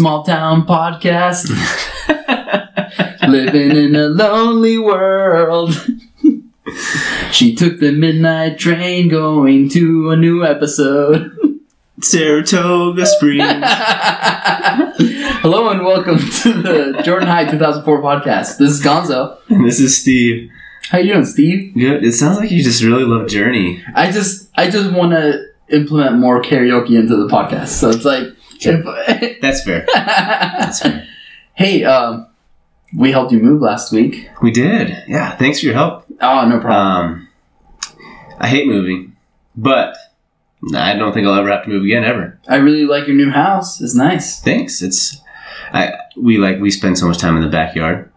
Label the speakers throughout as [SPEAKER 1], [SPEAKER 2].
[SPEAKER 1] small town podcast. Living in a lonely world. she took the midnight train going to a new episode.
[SPEAKER 2] Saratoga Springs.
[SPEAKER 1] Hello and welcome to the Jordan High 2004 podcast. This is Gonzo.
[SPEAKER 2] and this is Steve.
[SPEAKER 1] How you doing, Steve?
[SPEAKER 2] Good. It sounds like you just really love Journey.
[SPEAKER 1] I just I just want to implement more karaoke into the podcast. So it's like if,
[SPEAKER 2] That's fair. That's fair.
[SPEAKER 1] Hey, um we helped you move last week.
[SPEAKER 2] We did. Yeah. Thanks for your help.
[SPEAKER 1] Oh, no problem.
[SPEAKER 2] Um, I hate moving, but I don't think I'll ever have to move again ever.
[SPEAKER 1] I really like your new house. It's nice.
[SPEAKER 2] Thanks. It's I we like we spend so much time in the backyard.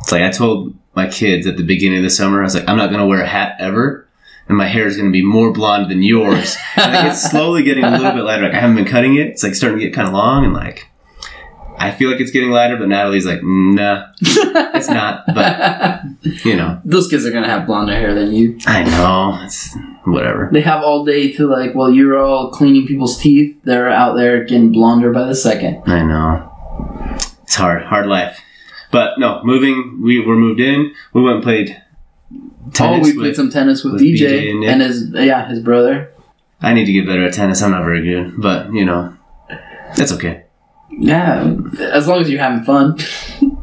[SPEAKER 2] It's like I told my kids at the beginning of the summer, I was like, I'm not gonna wear a hat ever. And my hair is going to be more blonde than yours. And like it's slowly getting a little bit lighter. Like I haven't been cutting it. It's like starting to get kind of long, and like I feel like it's getting lighter. But Natalie's like, nah, it's not. But you know,
[SPEAKER 1] Those kids are gonna have blonder hair than you.
[SPEAKER 2] I know. It's whatever.
[SPEAKER 1] They have all day to like. While you're all cleaning people's teeth, they're out there getting blonder by the second.
[SPEAKER 2] I know. It's hard, hard life. But no, moving. We were moved in. We went and played tennis.
[SPEAKER 1] oh, we played some tennis with,
[SPEAKER 2] with
[SPEAKER 1] BJ
[SPEAKER 2] and
[SPEAKER 1] and his yeah his brother.
[SPEAKER 2] I need to get better at tennis. I'm not very good, but you know, that's okay.
[SPEAKER 1] Yeah, as long as you're having fun.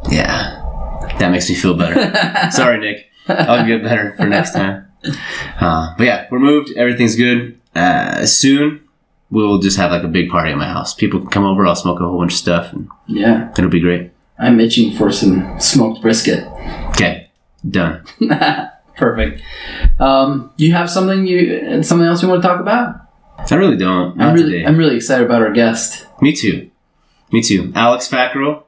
[SPEAKER 2] Yeah, that makes me feel better. Sorry, Nick. I'll get better for next time. Uh, but yeah, we're moved. Everything's good. Uh, soon we'll just have like a big party at my house. People can come over. I'll smoke a whole bunch of stuff, and
[SPEAKER 1] Yeah,
[SPEAKER 2] it'll be great.
[SPEAKER 1] I'm itching for some smoked brisket.
[SPEAKER 2] Okay, done.
[SPEAKER 1] Perfect. Um, you have something you something else you want to talk about?
[SPEAKER 2] I really don't. Not
[SPEAKER 1] I'm really
[SPEAKER 2] today.
[SPEAKER 1] I'm really excited about our guest.
[SPEAKER 2] Me too. Me too. Alex Fackrell.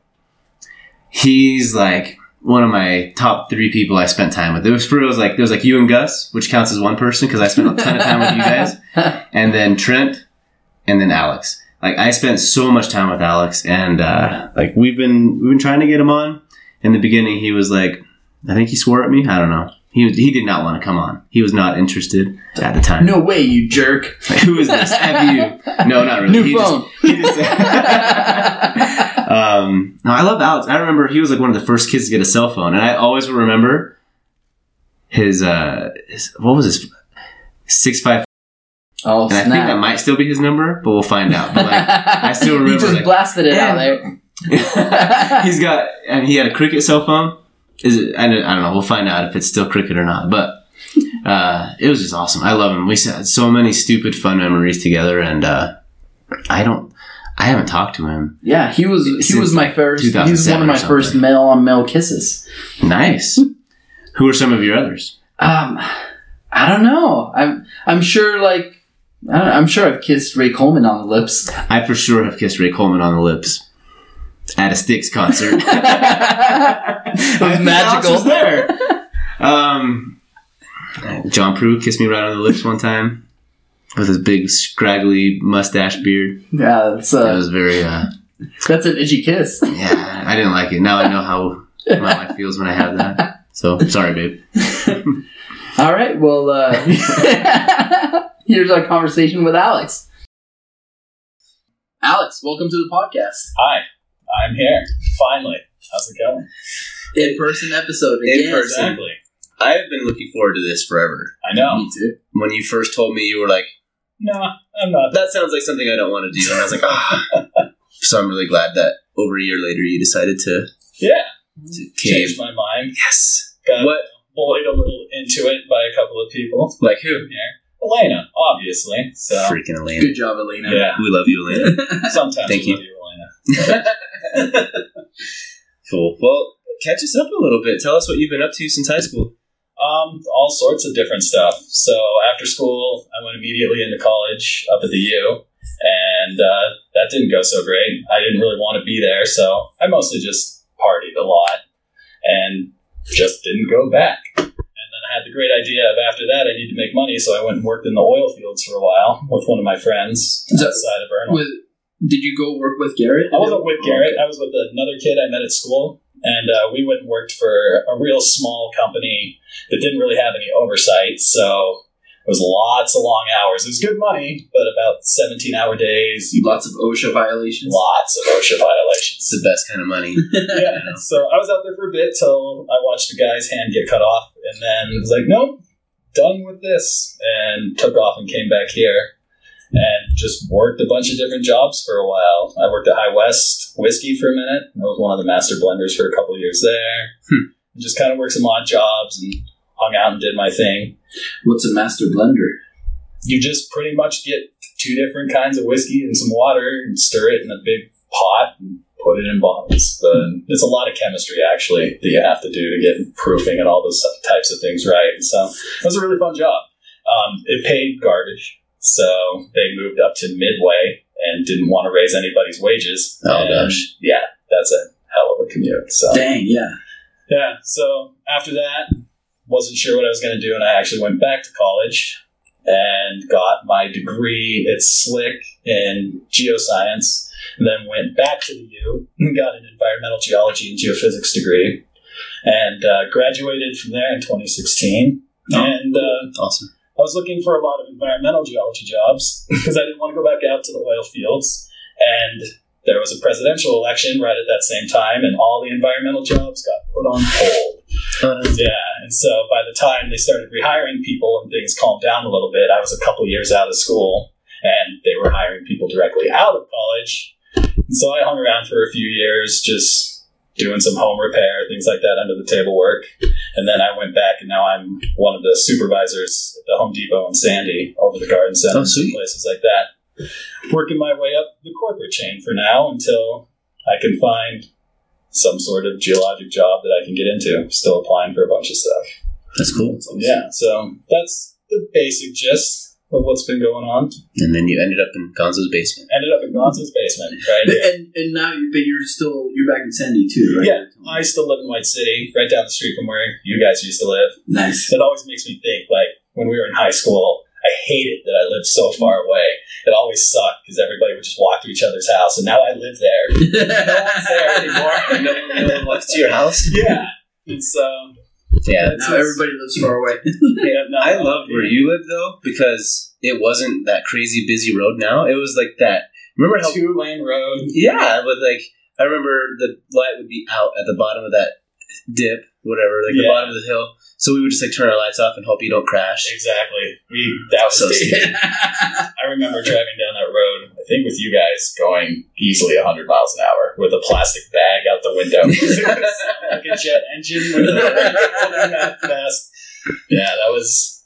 [SPEAKER 2] He's like one of my top three people I spent time with. It was for it was like there was like you and Gus, which counts as one person because I spent a ton of time with you guys, and then Trent, and then Alex. Like I spent so much time with Alex, and uh, like we've been we've been trying to get him on. In the beginning, he was like, I think he swore at me. I don't know. He was, he did not want to come on. He was not interested at the time.
[SPEAKER 1] No way, you jerk.
[SPEAKER 2] Who is this? Have you? No, not really.
[SPEAKER 1] New
[SPEAKER 2] He just-
[SPEAKER 1] phone.
[SPEAKER 2] he just- um, no, I love Alex. I remember he was like one of the first kids to get a cell phone, and I always will remember his, uh, his what was his six five,
[SPEAKER 1] oh
[SPEAKER 2] and I think that might still be his number, but we'll find out. But like, I still remember.
[SPEAKER 1] he just
[SPEAKER 2] like-
[SPEAKER 1] blasted it out there.
[SPEAKER 2] he's got, and he had a cricket cell phone. Is it? I don't, I don't know. We'll find out if it's still cricket or not, but. Uh, it was just awesome. I love him. We had so many stupid fun memories together, and uh, I don't, I haven't talked to him.
[SPEAKER 1] Yeah, he was he was my first. He was one of my first male on male kisses.
[SPEAKER 2] Nice. Who are some of your others?
[SPEAKER 1] Um, I don't know. I'm I'm sure like I don't, I'm sure I've kissed Ray Coleman on the lips.
[SPEAKER 2] I for sure have kissed Ray Coleman on the lips at a Styx concert.
[SPEAKER 1] it was magical.
[SPEAKER 2] was there. Um, John Prue kissed me right on the lips one time with his big scraggly mustache beard.
[SPEAKER 1] Yeah, that's
[SPEAKER 2] That
[SPEAKER 1] uh,
[SPEAKER 2] was very. Uh,
[SPEAKER 1] that's an itchy kiss.
[SPEAKER 2] yeah, I didn't like it. Now I know how my wife feels when I have that. So sorry, babe.
[SPEAKER 1] All right, well, uh, here's our conversation with Alex. Alex, welcome to the podcast.
[SPEAKER 3] Hi, I'm here. Finally. How's it going?
[SPEAKER 1] In person episode
[SPEAKER 2] In person.
[SPEAKER 3] Exactly.
[SPEAKER 2] I've been looking forward to this forever.
[SPEAKER 3] I know.
[SPEAKER 1] Me too.
[SPEAKER 2] When you first told me, you were like,
[SPEAKER 3] No, I'm not.
[SPEAKER 2] "That sounds like something I don't want to do," and I was like, "Ah." so I'm really glad that over a year later you decided to,
[SPEAKER 3] Yeah,
[SPEAKER 2] to cave.
[SPEAKER 3] changed my mind.
[SPEAKER 2] Yes.
[SPEAKER 3] Got
[SPEAKER 2] What?
[SPEAKER 3] bullied a little into it by a couple of people.
[SPEAKER 2] Like who?
[SPEAKER 3] Here, Elena, obviously. So
[SPEAKER 2] Freaking Elena.
[SPEAKER 1] Good job, Elena.
[SPEAKER 3] yeah,
[SPEAKER 2] We love you, Elena.
[SPEAKER 3] sometimes
[SPEAKER 2] Thank
[SPEAKER 3] we
[SPEAKER 2] you.
[SPEAKER 3] love you, Elena.
[SPEAKER 2] cool. Well, catch us up a little bit. Tell us what you've been up to since high school.
[SPEAKER 3] Um, all sorts of different stuff. So after school, I went immediately into college up at the U, and uh, that didn't go so great. I didn't really want to be there, so I mostly just partied a lot and just didn't go back. And then I had the great idea of after that I need to make money, so I went and worked in the oil fields for a while with one of my friends outside of.
[SPEAKER 1] With, did you go work with Garrett?
[SPEAKER 3] I wasn't with Garrett. I was with another kid I met at school, and uh, we went and worked for a real small company that didn't really have any oversight. So It was lots of long hours. It was good money, but about 17 hour days,
[SPEAKER 1] Lots of OSHA violations.
[SPEAKER 3] lots of OSHA violations.
[SPEAKER 2] It's the best kind of money.
[SPEAKER 3] yeah. So I was out there for a bit till I watched a guy's hand get cut off, and then was like, nope, done with this, and took off and came back here, and just worked a bunch of different jobs for a while. I worked at High West Whiskey for a minute. I was one of the master blenders for a couple of years there.
[SPEAKER 2] Hmm.
[SPEAKER 3] Just kind of worked some odd jobs and hung out and did my thing.
[SPEAKER 1] What's a master blender?
[SPEAKER 3] You just pretty much get two different kinds of whiskey and some water and stir it in a big pot and put it in bottles. But it's a lot of chemistry actually that you have to do to get proofing and all those types of things right. And so it was a really fun job. Um, it paid garbage, so they moved up to Midway and didn't want to raise anybody's wages.
[SPEAKER 2] Oh,
[SPEAKER 3] And,
[SPEAKER 2] gosh.
[SPEAKER 3] yeah, that's a hell of a commute. So
[SPEAKER 1] Dang, yeah.
[SPEAKER 3] yeah, so after that, wasn't sure what I was going to do, and I actually went back to college and got my degree at Slick in geoscience, and then went back to the U and got an environmental geology and geophysics degree, and uh, graduated from there in 2016.
[SPEAKER 1] Oh,
[SPEAKER 3] and uh,
[SPEAKER 2] Awesome.
[SPEAKER 3] I was looking for a lot of environmental geology jobs because I didn't want to go back out to the oil fields. And there was a presidential election right at that same time, and all the environmental jobs got put on hold. Yeah, and so by the time they started rehiring people and things calmed down a little bit, I was a couple years out of school, and they were hiring people directly out of college. And so I hung around for a few years, just doing some home repair, things like that, under the table work. And then I went back, and now I'm one of the supervisors at the Home Depot in Sandy over the garden center,
[SPEAKER 2] Oh, sweet.
[SPEAKER 3] places like that. Working my way up the corporate chain for now until I can find some sort of geologic job that I can get into. Still applying for a bunch of stuff.
[SPEAKER 2] That's cool.
[SPEAKER 3] Yeah, so that's the basic gist of what's been going on.
[SPEAKER 2] And then you ended up in Gonzo's basement.
[SPEAKER 3] Ended up in Gonzo's basement, right?
[SPEAKER 1] And and now, you, but you're still you're back in Sandy too, right?
[SPEAKER 3] Yeah, I still live in White City, right down the street from where you guys used to live.
[SPEAKER 1] nice.
[SPEAKER 3] It always makes me think, like, when we were in high school, I hated that I lived so far away. It always sucked because everybody would just walk to each other's house, and now I live there. No one's there anymore.
[SPEAKER 2] no, one- no one walks to your house.
[SPEAKER 3] yeah. It's, um,
[SPEAKER 2] Yeah,
[SPEAKER 1] now everybody lives far away.
[SPEAKER 3] yeah, no,
[SPEAKER 2] I loved where you lived though because it wasn't that crazy busy road. Now it was like that. Remember how?
[SPEAKER 3] two lane road.
[SPEAKER 2] Yeah, but like I remember the light would be out at the bottom of that dip, whatever, like the bottom of the hill. So we would just like turn our lights off and hope you don't crash.
[SPEAKER 3] Exactly. We that was
[SPEAKER 2] So stupid.
[SPEAKER 3] I remember driving down that road, I think with you guys going easily 100 miles an hour with a plastic bag out the window. Like a jet engine when they were going that fast. Yeah, that was.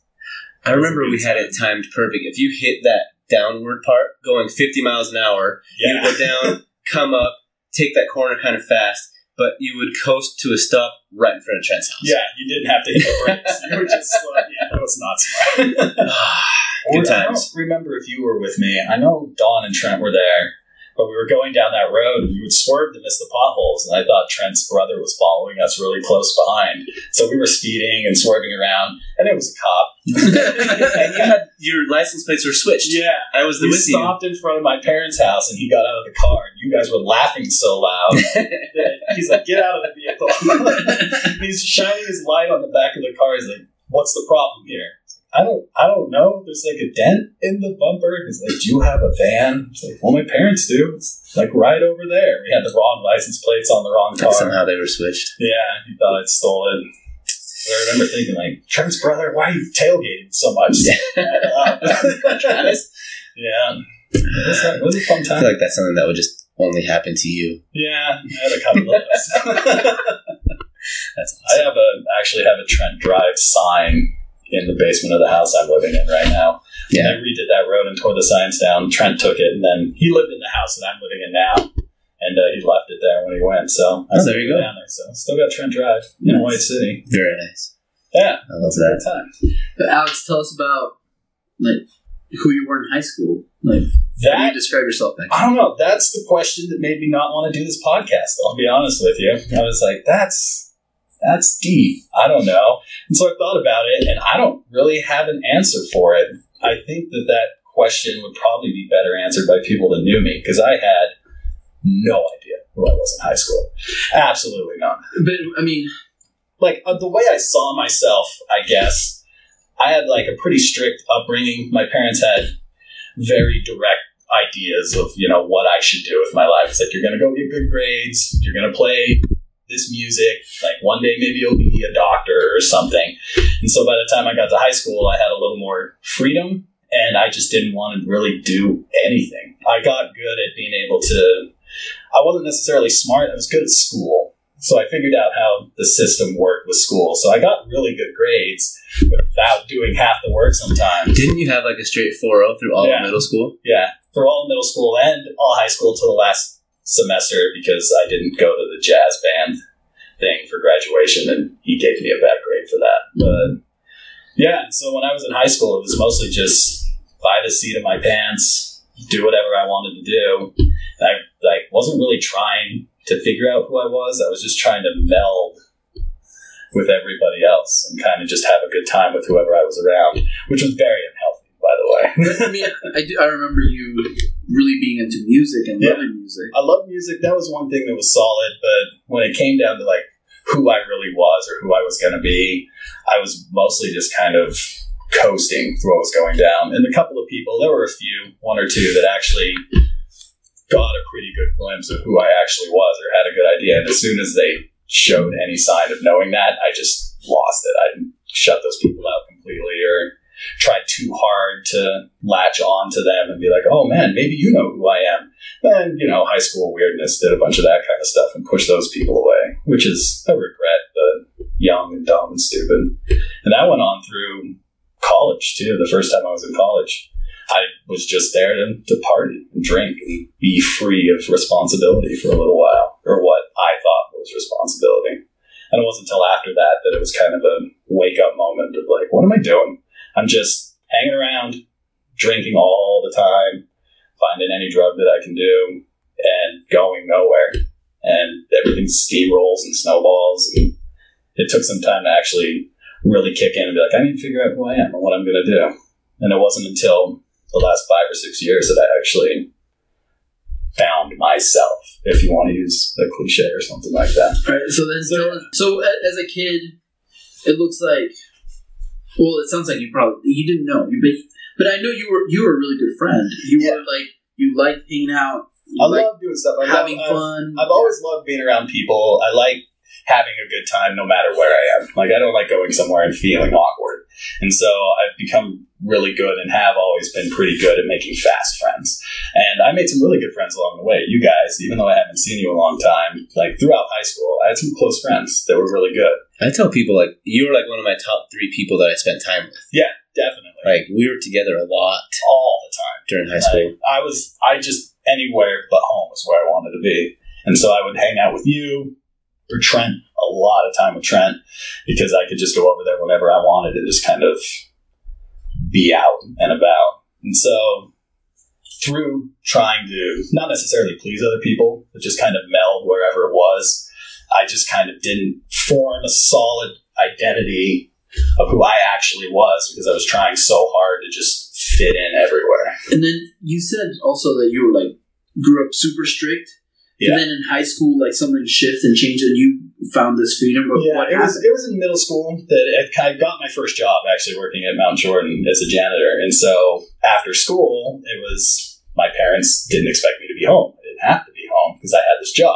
[SPEAKER 2] I remember we had it timed perfect. If you hit that downward part going 50 miles an hour, you
[SPEAKER 3] Yeah.
[SPEAKER 2] would go down, come up, take that corner kind of fast, but you would coast to a stop right in front of Trent's house.
[SPEAKER 3] Yeah, you didn't have to hit the brakes. You were just slow. Yeah, that was not smart.
[SPEAKER 2] Good
[SPEAKER 3] I
[SPEAKER 2] times.
[SPEAKER 3] don't remember if you were with me. I know Dawn and Trent were there, but we were going down that road and we would swerve to miss the potholes. And I thought Trent's brother was following us really close behind. So we were speeding and swerving around, and it was a cop.
[SPEAKER 2] and you had your license plates were switched.
[SPEAKER 3] Yeah.
[SPEAKER 2] I was the
[SPEAKER 3] He
[SPEAKER 2] with you.
[SPEAKER 3] stopped in front of my parents' house and he got out of the car and you guys were laughing so loud. He's like, get out of the vehicle. He's shining his light on the back of the car. He's like, what's the problem here? I don't, I don't know. There's like a dent in the bumper. He's like, do you have a van? It's like, well, my parents do. It's like right over there. We had the wrong license plates on the wrong car.
[SPEAKER 2] Somehow they were switched.
[SPEAKER 3] Yeah, he thought I'd stole it. I remember thinking, like, Trent's brother, why are you tailgating so much? yeah. It was, a, it was a fun
[SPEAKER 2] I feel like that's something that would just only happen to you.
[SPEAKER 3] yeah, I had a couple of those.
[SPEAKER 2] That's
[SPEAKER 3] I have a actually have a Trent Drive sign in the basement of the house I'm living in right now.
[SPEAKER 2] Yeah.
[SPEAKER 3] I redid that road and tore the signs down. Trent took it, and then he lived in the house that I'm living in now, and uh, he left it there when he went. So I
[SPEAKER 2] Oh,
[SPEAKER 3] still
[SPEAKER 2] there you
[SPEAKER 3] go
[SPEAKER 2] go.
[SPEAKER 3] down there. So still got Trent Drive in
[SPEAKER 1] Nice.
[SPEAKER 3] White City.
[SPEAKER 2] Very nice.
[SPEAKER 3] Yeah,
[SPEAKER 2] I love
[SPEAKER 3] it's a
[SPEAKER 2] that.
[SPEAKER 3] good time.
[SPEAKER 1] But Alex, tell us about like who you were in high school. Like, how do you
[SPEAKER 3] That
[SPEAKER 1] describe yourself back?
[SPEAKER 3] I don't know. That's the question that made me not want to do this podcast. I'll be honest with you. I was like, that's that's deep. I don't know. And so I thought about it, and I don't really have an answer for it. I think that that question would probably be better answered by people that knew me because I had no idea who I was in high school. Absolutely not.
[SPEAKER 1] But I mean,
[SPEAKER 3] Like uh, the way I saw myself, I guess I had like a pretty strict upbringing. My parents had very direct ideas of you know what I should do with my life. It's like you're gonna go get good grades, you're gonna play this music, like one day maybe you'll be a doctor or something. And so by the time I got to high school, I had a little more freedom and I just didn't want to really do anything. I got good at being able to I wasn't necessarily smart, I was good at school. So I figured out how the system worked with school. So I got really good grades without doing half the work sometimes.
[SPEAKER 2] Didn't you have like a straight 4 through all
[SPEAKER 3] Yeah.
[SPEAKER 2] of middle school?
[SPEAKER 3] Yeah, for all middle school and all high school till the last semester because I didn't go to the jazz band thing for graduation, and he gave me a bad grade for that. But yeah, so when I was in high school, it was mostly just buy the seat of my pants, do whatever I wanted to do. And I like wasn't really trying to figure out who I was. I was just trying to meld with everybody else and kind of just have a good time with whoever I was around, which was very unhealthy, by the way.
[SPEAKER 1] I mean, I, do, I remember you really being into music and
[SPEAKER 3] Yeah.
[SPEAKER 1] loving music.
[SPEAKER 3] I love music. That was one thing that was solid, but when it came down to like who I really was or who I was going to be, I was mostly just kind of coasting through what was going down. And a couple of people, there were a few, one or two, that actually got a pretty good glimpse of who I actually was or had a good idea. And as soon as they showed any sign of knowing that, I just lost it. I shut those people out completely or tried too hard to latch on to them and be like, oh man, maybe you know who I am. And, you know, high school weirdness did a bunch of that kind of stuff and pushed those people away, which is a regret, but young and dumb and stupid. And that went on through college too. The first time I was in college, I was just there to, to party and drink and be free of responsibility for a little while, or what I thought was responsibility. And it wasn't until after that that it was kind of a wake up moment of like, what am I doing? I'm just hanging around, drinking all the time, finding any drug that I can do, and going nowhere. And everything steamrolls and snowballs. And it took some time to actually really kick in and be like, I need to figure out who I am and what I'm going to do. And it wasn't until the last five or six years that I actually found myself, if you want to use a cliche or something like that.
[SPEAKER 1] All right. So then,
[SPEAKER 3] So-
[SPEAKER 1] so, so as a kid, it looks like. Well, it sounds like you probably you didn't know, you but but I know you were you were a really good friend. You
[SPEAKER 3] Yeah.
[SPEAKER 1] were like you liked hanging out. You
[SPEAKER 3] I
[SPEAKER 1] liked
[SPEAKER 3] love doing stuff. I
[SPEAKER 1] having
[SPEAKER 3] love, I've-
[SPEAKER 1] fun.
[SPEAKER 3] I've always loved being around people. I like having a good time no matter where I am. Like I don't like going somewhere and feeling awkward. And so I've become really good and have always been pretty good at making fast friends. And I made some really good friends along the way. You guys, even though I haven't seen you a long time, like throughout high school, I had some close friends that were really good.
[SPEAKER 2] I tell people like you were like one of my top three people that I spent time with.
[SPEAKER 3] Yeah, definitely.
[SPEAKER 2] Like we were together a lot
[SPEAKER 3] all the time.
[SPEAKER 2] during high school.
[SPEAKER 3] Like, I was, I just anywhere but home was where I wanted to be, and so I would hang out with you or Trent a lot of time with Trent because I could just go over there whenever I wanted and just kind of be out and about. And so through trying to not necessarily please other people, but just kind of meld wherever it was, I just kind of didn't form a solid identity of who I actually was because I was trying so hard to just fit in everywhere.
[SPEAKER 1] and then you said also that you were like grew up super strict.
[SPEAKER 3] Yeah.
[SPEAKER 1] And then in high school, like something shifted and changed, and you found this freedom. But
[SPEAKER 3] Yeah, it was it was in middle school that I got my first job actually working at Mount Jordan as a janitor, and so after school, it was my parents didn't expect me to be home. I didn't have to be home because I had this job,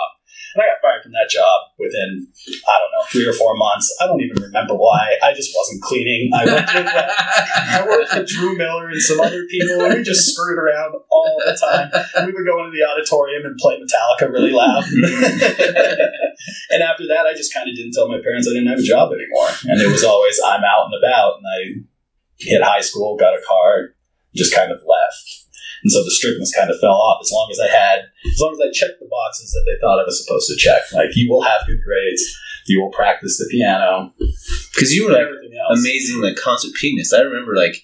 [SPEAKER 3] and I got fired from that job within I don't know three or four months. I don't even remember why. I just wasn't cleaning. I worked with, uh, I worked with Drew Miller and some other people, and we just screwed around all the time. We would go into the auditorium and play Metallica really loud. and after that, I just kind of didn't tell my parents I didn't have a job anymore. And it was always, I'm out and about. And I hit high school, got a car, just kind of left. And so the strictness kind of fell off as long as I had, as long as I checked the boxes that they thought I was supposed to check. Like, you will have good grades, you will practice the piano,
[SPEAKER 2] Because you were like amazing like concert pianist. I remember like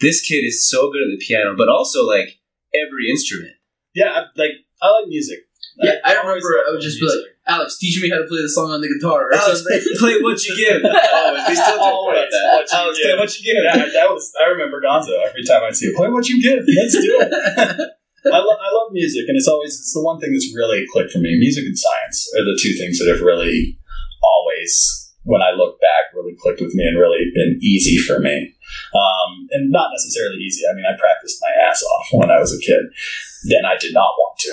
[SPEAKER 2] this kid is so good at the piano, but also like every instrument.
[SPEAKER 3] Yeah, I, like, I like music.
[SPEAKER 1] Yeah, I
[SPEAKER 3] always
[SPEAKER 1] remember I would just be like, Alex, teach me how to play the song on the guitar or
[SPEAKER 2] Alex,
[SPEAKER 1] something.
[SPEAKER 2] play what you give. Always, they still joke
[SPEAKER 3] Always
[SPEAKER 2] about that.
[SPEAKER 3] what you
[SPEAKER 2] Alex,
[SPEAKER 3] give.
[SPEAKER 2] play what you give.
[SPEAKER 3] yeah, that was. I remember Gonzo every time I'd see it. Play what you give. Let's do it. I, lo- I love music, and it's always it's the one thing that's really clicked for me. Music and science are the two things that have really always, when I look back, really clicked with me and really been easy for me. um, and not necessarily easy. I mean, I practiced my ass off when I was a kid. Then I did not want to.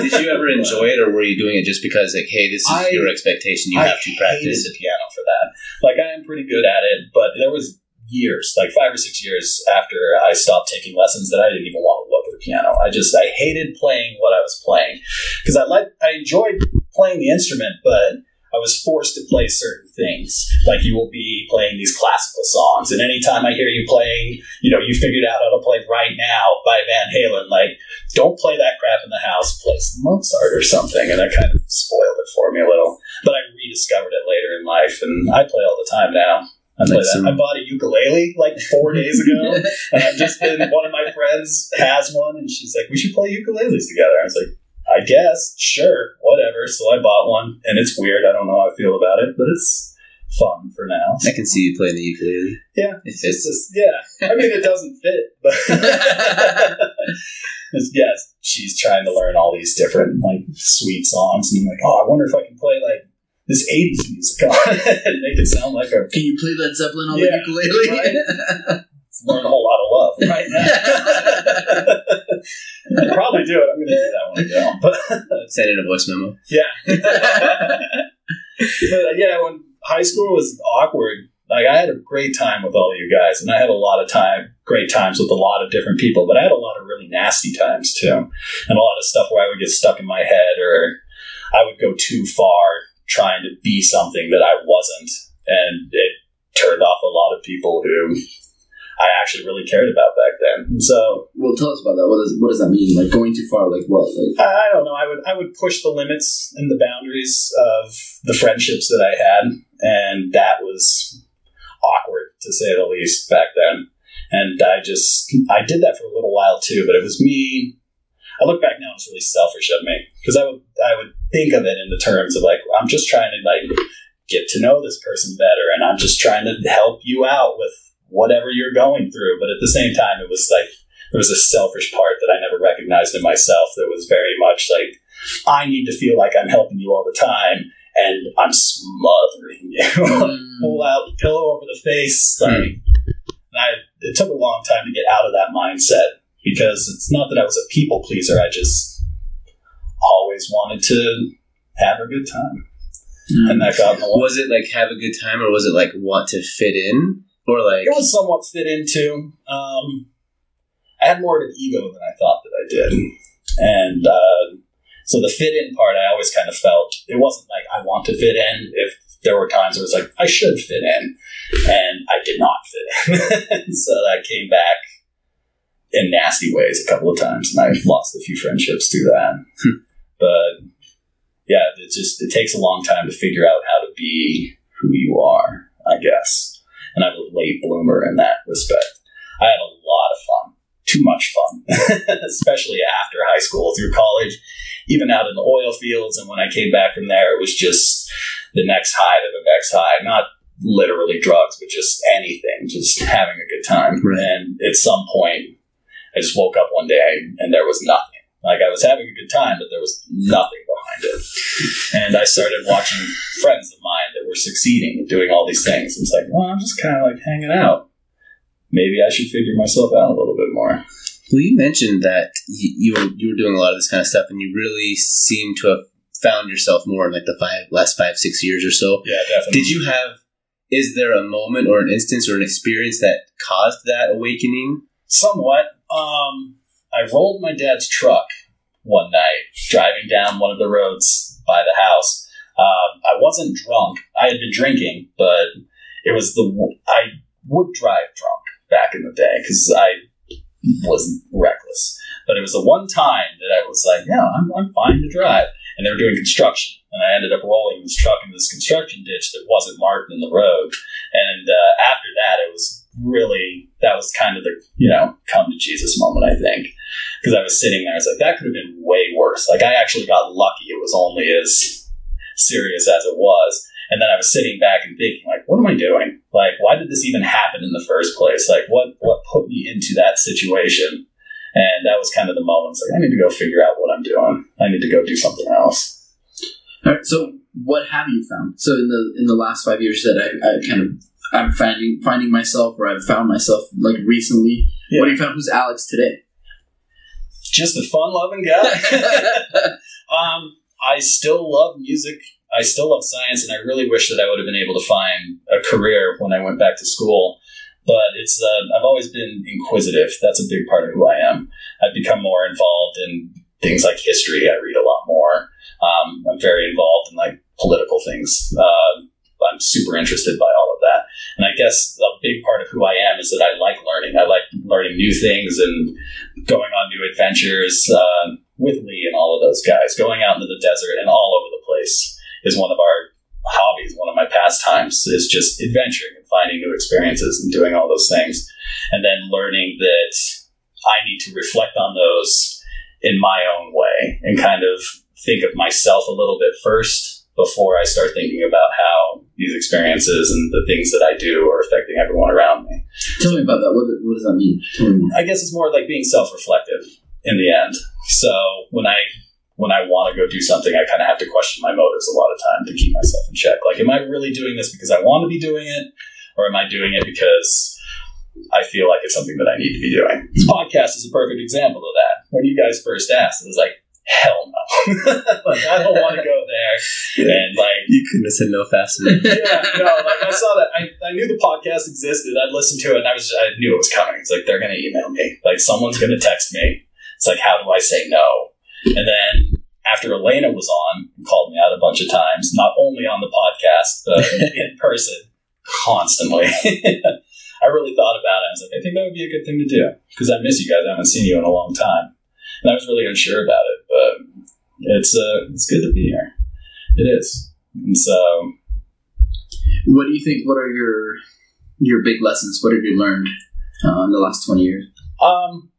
[SPEAKER 2] Did you ever enjoy it, or were you doing it just because, like, hey, this is
[SPEAKER 3] I-
[SPEAKER 2] your expectation, you
[SPEAKER 3] I
[SPEAKER 2] have to practice?
[SPEAKER 3] the piano for that. Like I am pretty good at it, but there was years, like five or six years after I stopped taking lessons, that I didn't even want to look at the piano. I just I hated playing what I was playing because I like I enjoyed playing the instrument, but I was forced to play certain things. Like you will be playing these classical songs, and anytime I hear you playing, you know, you figured out how to play "Right Now" by Van Halen. Like, don't play that crap in the house. Play some Mozart or something, and that kind of spoiled it for me a little. But I rediscovered it later in life, and I play all the time now. I play that. I bought a ukulele like four days ago, and I've just been. One of my friends has one, and she's like, "We should play ukuleles together." I was like, "I guess, sure, whatever." So I bought one, and it's weird. I don't know how I feel about it, but it's fun for now.
[SPEAKER 2] I can see you playing the ukulele.
[SPEAKER 3] Yeah,
[SPEAKER 2] It
[SPEAKER 3] it's just yeah. I mean, it doesn't fit, but it's, yes, she's trying to learn all these different like sweet songs, and I'm like, oh, I wonder if I can play like this '80s music on it and make it sound like a
[SPEAKER 1] Can you play Led Zeppelin on
[SPEAKER 3] Yeah,
[SPEAKER 1] the ukulele?
[SPEAKER 3] learn a whole lot of love right now. I'd probably do it. I'm going to do that one again. But
[SPEAKER 2] Send in a voice memo.
[SPEAKER 3] yeah, but uh, yeah, when high school was awkward, like I had a great time with all of you guys, and I had a lot of time, great times with a lot of different people. But I had a lot of really nasty times too, and a lot of stuff where I would get stuck in my head, or I would go too far trying to be something that I wasn't, and it turned off a lot of people who I actually really cared about back then. Hmm. So
[SPEAKER 1] well, tell us about that. What does what does that mean? Like going too far? Like what? Like
[SPEAKER 3] I don't know. I would I would push the limits and the boundaries of the friendships that I had, and that was awkward to say the least back then. And I just I did that for a little while too, but it was me. I look back now; it's really selfish of me because I would I would think of it in the terms of like I'm just trying to like get to know this person better, and I'm just trying to help you out with whatever you're going through. But at the same time, it was like there was a selfish part that I never recognized in myself that was very much like I need to feel like I'm helping you all the time and I'm smothering you.
[SPEAKER 1] mm,
[SPEAKER 3] Pull out pillow over the face. Like and I it took a long time to get out of that mindset because it's not that I was a people pleaser, I just always wanted to have a good time.
[SPEAKER 1] mm.
[SPEAKER 3] And that got in the way.
[SPEAKER 2] Was it like have a good time, or was it like want to fit in, or like
[SPEAKER 3] It was somewhat fit into. Um, I had more of an ego than I thought that I did, and uh, so the fit in part, I always kind of felt it wasn't like I want to fit in. If there were times where it was like I should fit in, and I did not fit in, so that came back in nasty ways a couple of times, and I lost a few friendships through that. but yeah, it just it takes a long time to figure out how to be who you are, I guess and I'm a late bloomer in that respect. I had a lot of fun, too much fun, especially after high school, through college, even out in the oil fields. And when I came back from there, it was just the next high to the next high, not literally drugs, but just anything, just having a good time.
[SPEAKER 2] Right.
[SPEAKER 3] And at some point, I just woke up one day and there was nothing. Like I was having a good time, but there was nothing behind it. And I started watching friends of mine that were succeeding and doing all these things. It's like, well, I'm just kind of like hanging out. Maybe I should figure myself out a little bit more.
[SPEAKER 2] Well, you mentioned that you, you were you were doing a lot of this kind of stuff, and you really seem to have found yourself more in like the five last five six years or so.
[SPEAKER 3] Yeah, definitely.
[SPEAKER 2] Did you have? Is there a moment or an instance or an experience that caused that awakening?
[SPEAKER 3] Somewhat. Um, I rolled my dad's truck one night driving down one of the roads by the house. Um, I wasn't drunk. I had been drinking, but it was the I would drive drunk back in the day because I was reckless. But it was the one time that I was like, yeah, I'm, I'm fine to drive. And they were doing construction, and I ended up rolling this truck in this construction ditch that wasn't marked in the road. And uh, after that, it was really that was kind of the you know come to Jesus moment, I think, because I was sitting there. I was like, that could have been way worse. Like I actually got lucky; it was only as serious as it was. And then I was sitting back and thinking, like, what am I doing? Like, why did this even happen in the first place? Like, what what put me into that situation? And that was kind of the moment. It's like, I need to go figure out what I'm doing. I need to go do something else.
[SPEAKER 1] All right, so what have you found? So in the in the last five years that I, I kind of I'm finding finding myself or I've found myself like recently.
[SPEAKER 3] Yeah.
[SPEAKER 1] What do you found? Who's Alex today?
[SPEAKER 3] Just a fun loving guy. um, I still love music. I still love science, and I really wish that I would have been able to find a career when I went back to school. But it's uh, I've always been inquisitive. That's a big part of who I am. I've become more involved in things like history. I read a lot more. Um, I'm very involved in like political things. Uh, I'm super interested by all of that. And I guess a big part of who I am is that I like learning. I like learning new things and going on new adventures uh, with Lee and all of those guys. Going out into the desert and all over the place is one of our hobbies, one of my pastimes is just adventuring experiences and doing all those things. And then learning that I need to reflect on those in my own way and kind of think of myself a little bit first before I start thinking about how these experiences and the things that I do are affecting everyone around me.
[SPEAKER 1] Tell me about that. What, what does that mean? Tell me more.
[SPEAKER 3] I guess it's more like being self-reflective in the end. So when I when I want to go do something, I kind of have to question my motives a lot of time to keep myself in check. Like, am I really doing this because I want to be doing it, or am I doing it because I feel like it's something that I need to be doing? This podcast is a perfect example of that. When you guys first asked, it was like, hell no, like I don't want to go there, and like
[SPEAKER 2] You couldn't have said no faster.
[SPEAKER 3] yeah, no, like I saw that. I, I knew the podcast existed. I'd listened to it, and I was I knew it was coming. It's like they're gonna email me. Like someone's gonna text me. It's like how do I say no? And then after Elena was on and called me out a bunch of times, not only on the podcast but in person, constantly. I really thought about it. I was like, I think that would be a good thing to do because I miss you guys. I haven't seen you in a long time, and I was really unsure about it. But it's uh, it's good to be here. It is, and so
[SPEAKER 1] What do you think? What are your your big lessons? What have you learned uh, in the last twenty years?
[SPEAKER 3] Um,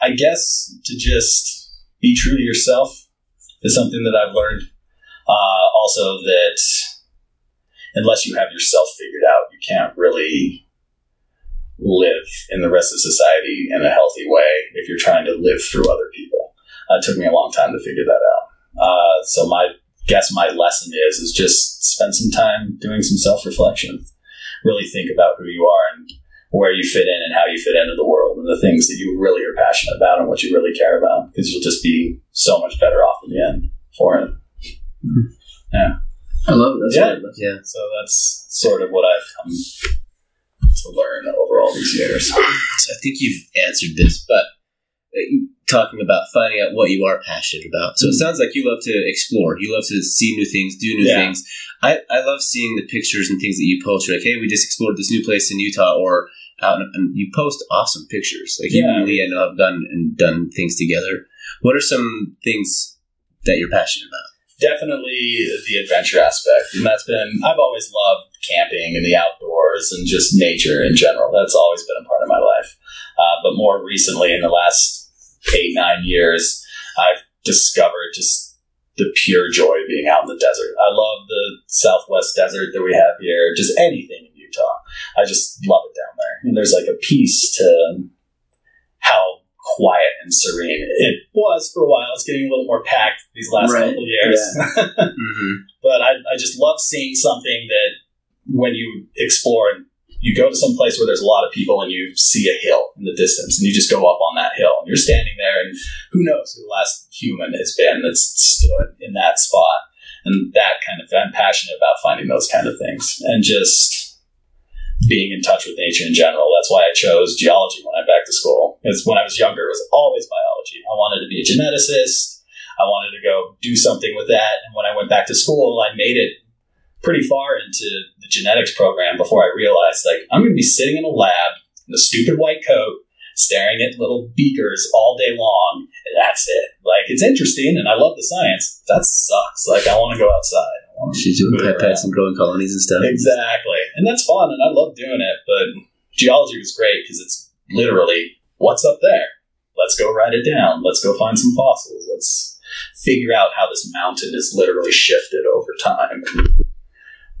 [SPEAKER 3] I guess to just be true to yourself is something that I've learned. Uh, also, that unless you have yourself figured out, you can't really live in the rest of society in a healthy way if you're trying to live through other people. Uh, it took me a long time to figure that out. Uh, so my guess my lesson is is just spend some time doing some self reflection. Really think about who you are and where you fit in and how you fit into the world and the things that you really are passionate about and what you really care about because you'll just be so much better off in the end for it.
[SPEAKER 1] I love it. That's
[SPEAKER 3] Yeah.
[SPEAKER 1] what love.
[SPEAKER 2] Yeah.
[SPEAKER 3] So that's sort of what I've come to learn over all these years.
[SPEAKER 2] So I think you've answered this, but uh, talking about finding out what you are passionate about. So it sounds like you love to explore. You love to see new things, do new
[SPEAKER 3] Yeah.
[SPEAKER 2] things. I, I love seeing the pictures and things that you post. You're like, hey, we just explored this new place in Utah, or out, in, and you post awesome pictures. Like you
[SPEAKER 3] Yeah.
[SPEAKER 2] and Lee, I know have done and done things together. What are some things that you're passionate about?
[SPEAKER 3] Definitely the adventure aspect. And that's been, I've always loved camping and the outdoors and just nature in general. That's always been a part of my life. Uh, but more recently, in the last eight, nine years, I've discovered just the pure joy of being out in the desert. I love the Southwest desert that we have here, just anything in Utah. I just love it down there. And there's like a peace to how quiet and serene it was for a while. It's getting a little more packed these last
[SPEAKER 1] Right.
[SPEAKER 3] couple of years.
[SPEAKER 2] Mm-hmm.
[SPEAKER 3] but I, I just love seeing something that when you explore and you go to some place where there's a lot of people and you see a hill in the distance and you just go up on that hill and you're standing there and who knows who the last human has been that's stood in that spot and that kind of I'm passionate about finding those kind of things and just being in touch with nature in general. That's why I chose geology when I back to school. Because when I was younger, it was always biology. I wanted to be a geneticist. I wanted to go do something with that. And when I went back to school, I made it pretty far into the genetics program before I realized, like, I'm going to be sitting in a lab in a stupid white coat, staring at little beakers all day long, and that's it. Like, it's interesting, and I love the science. That sucks. Like, I want to go outside.
[SPEAKER 2] She's doing pipettes
[SPEAKER 3] around.
[SPEAKER 2] and growing colonies and stuff.
[SPEAKER 3] Exactly. And that's fun, and I love doing it, but geology was great because it's literally what's up there? Let's go write it down. Let's go find some fossils. Let's figure out how this mountain is literally shifted over time.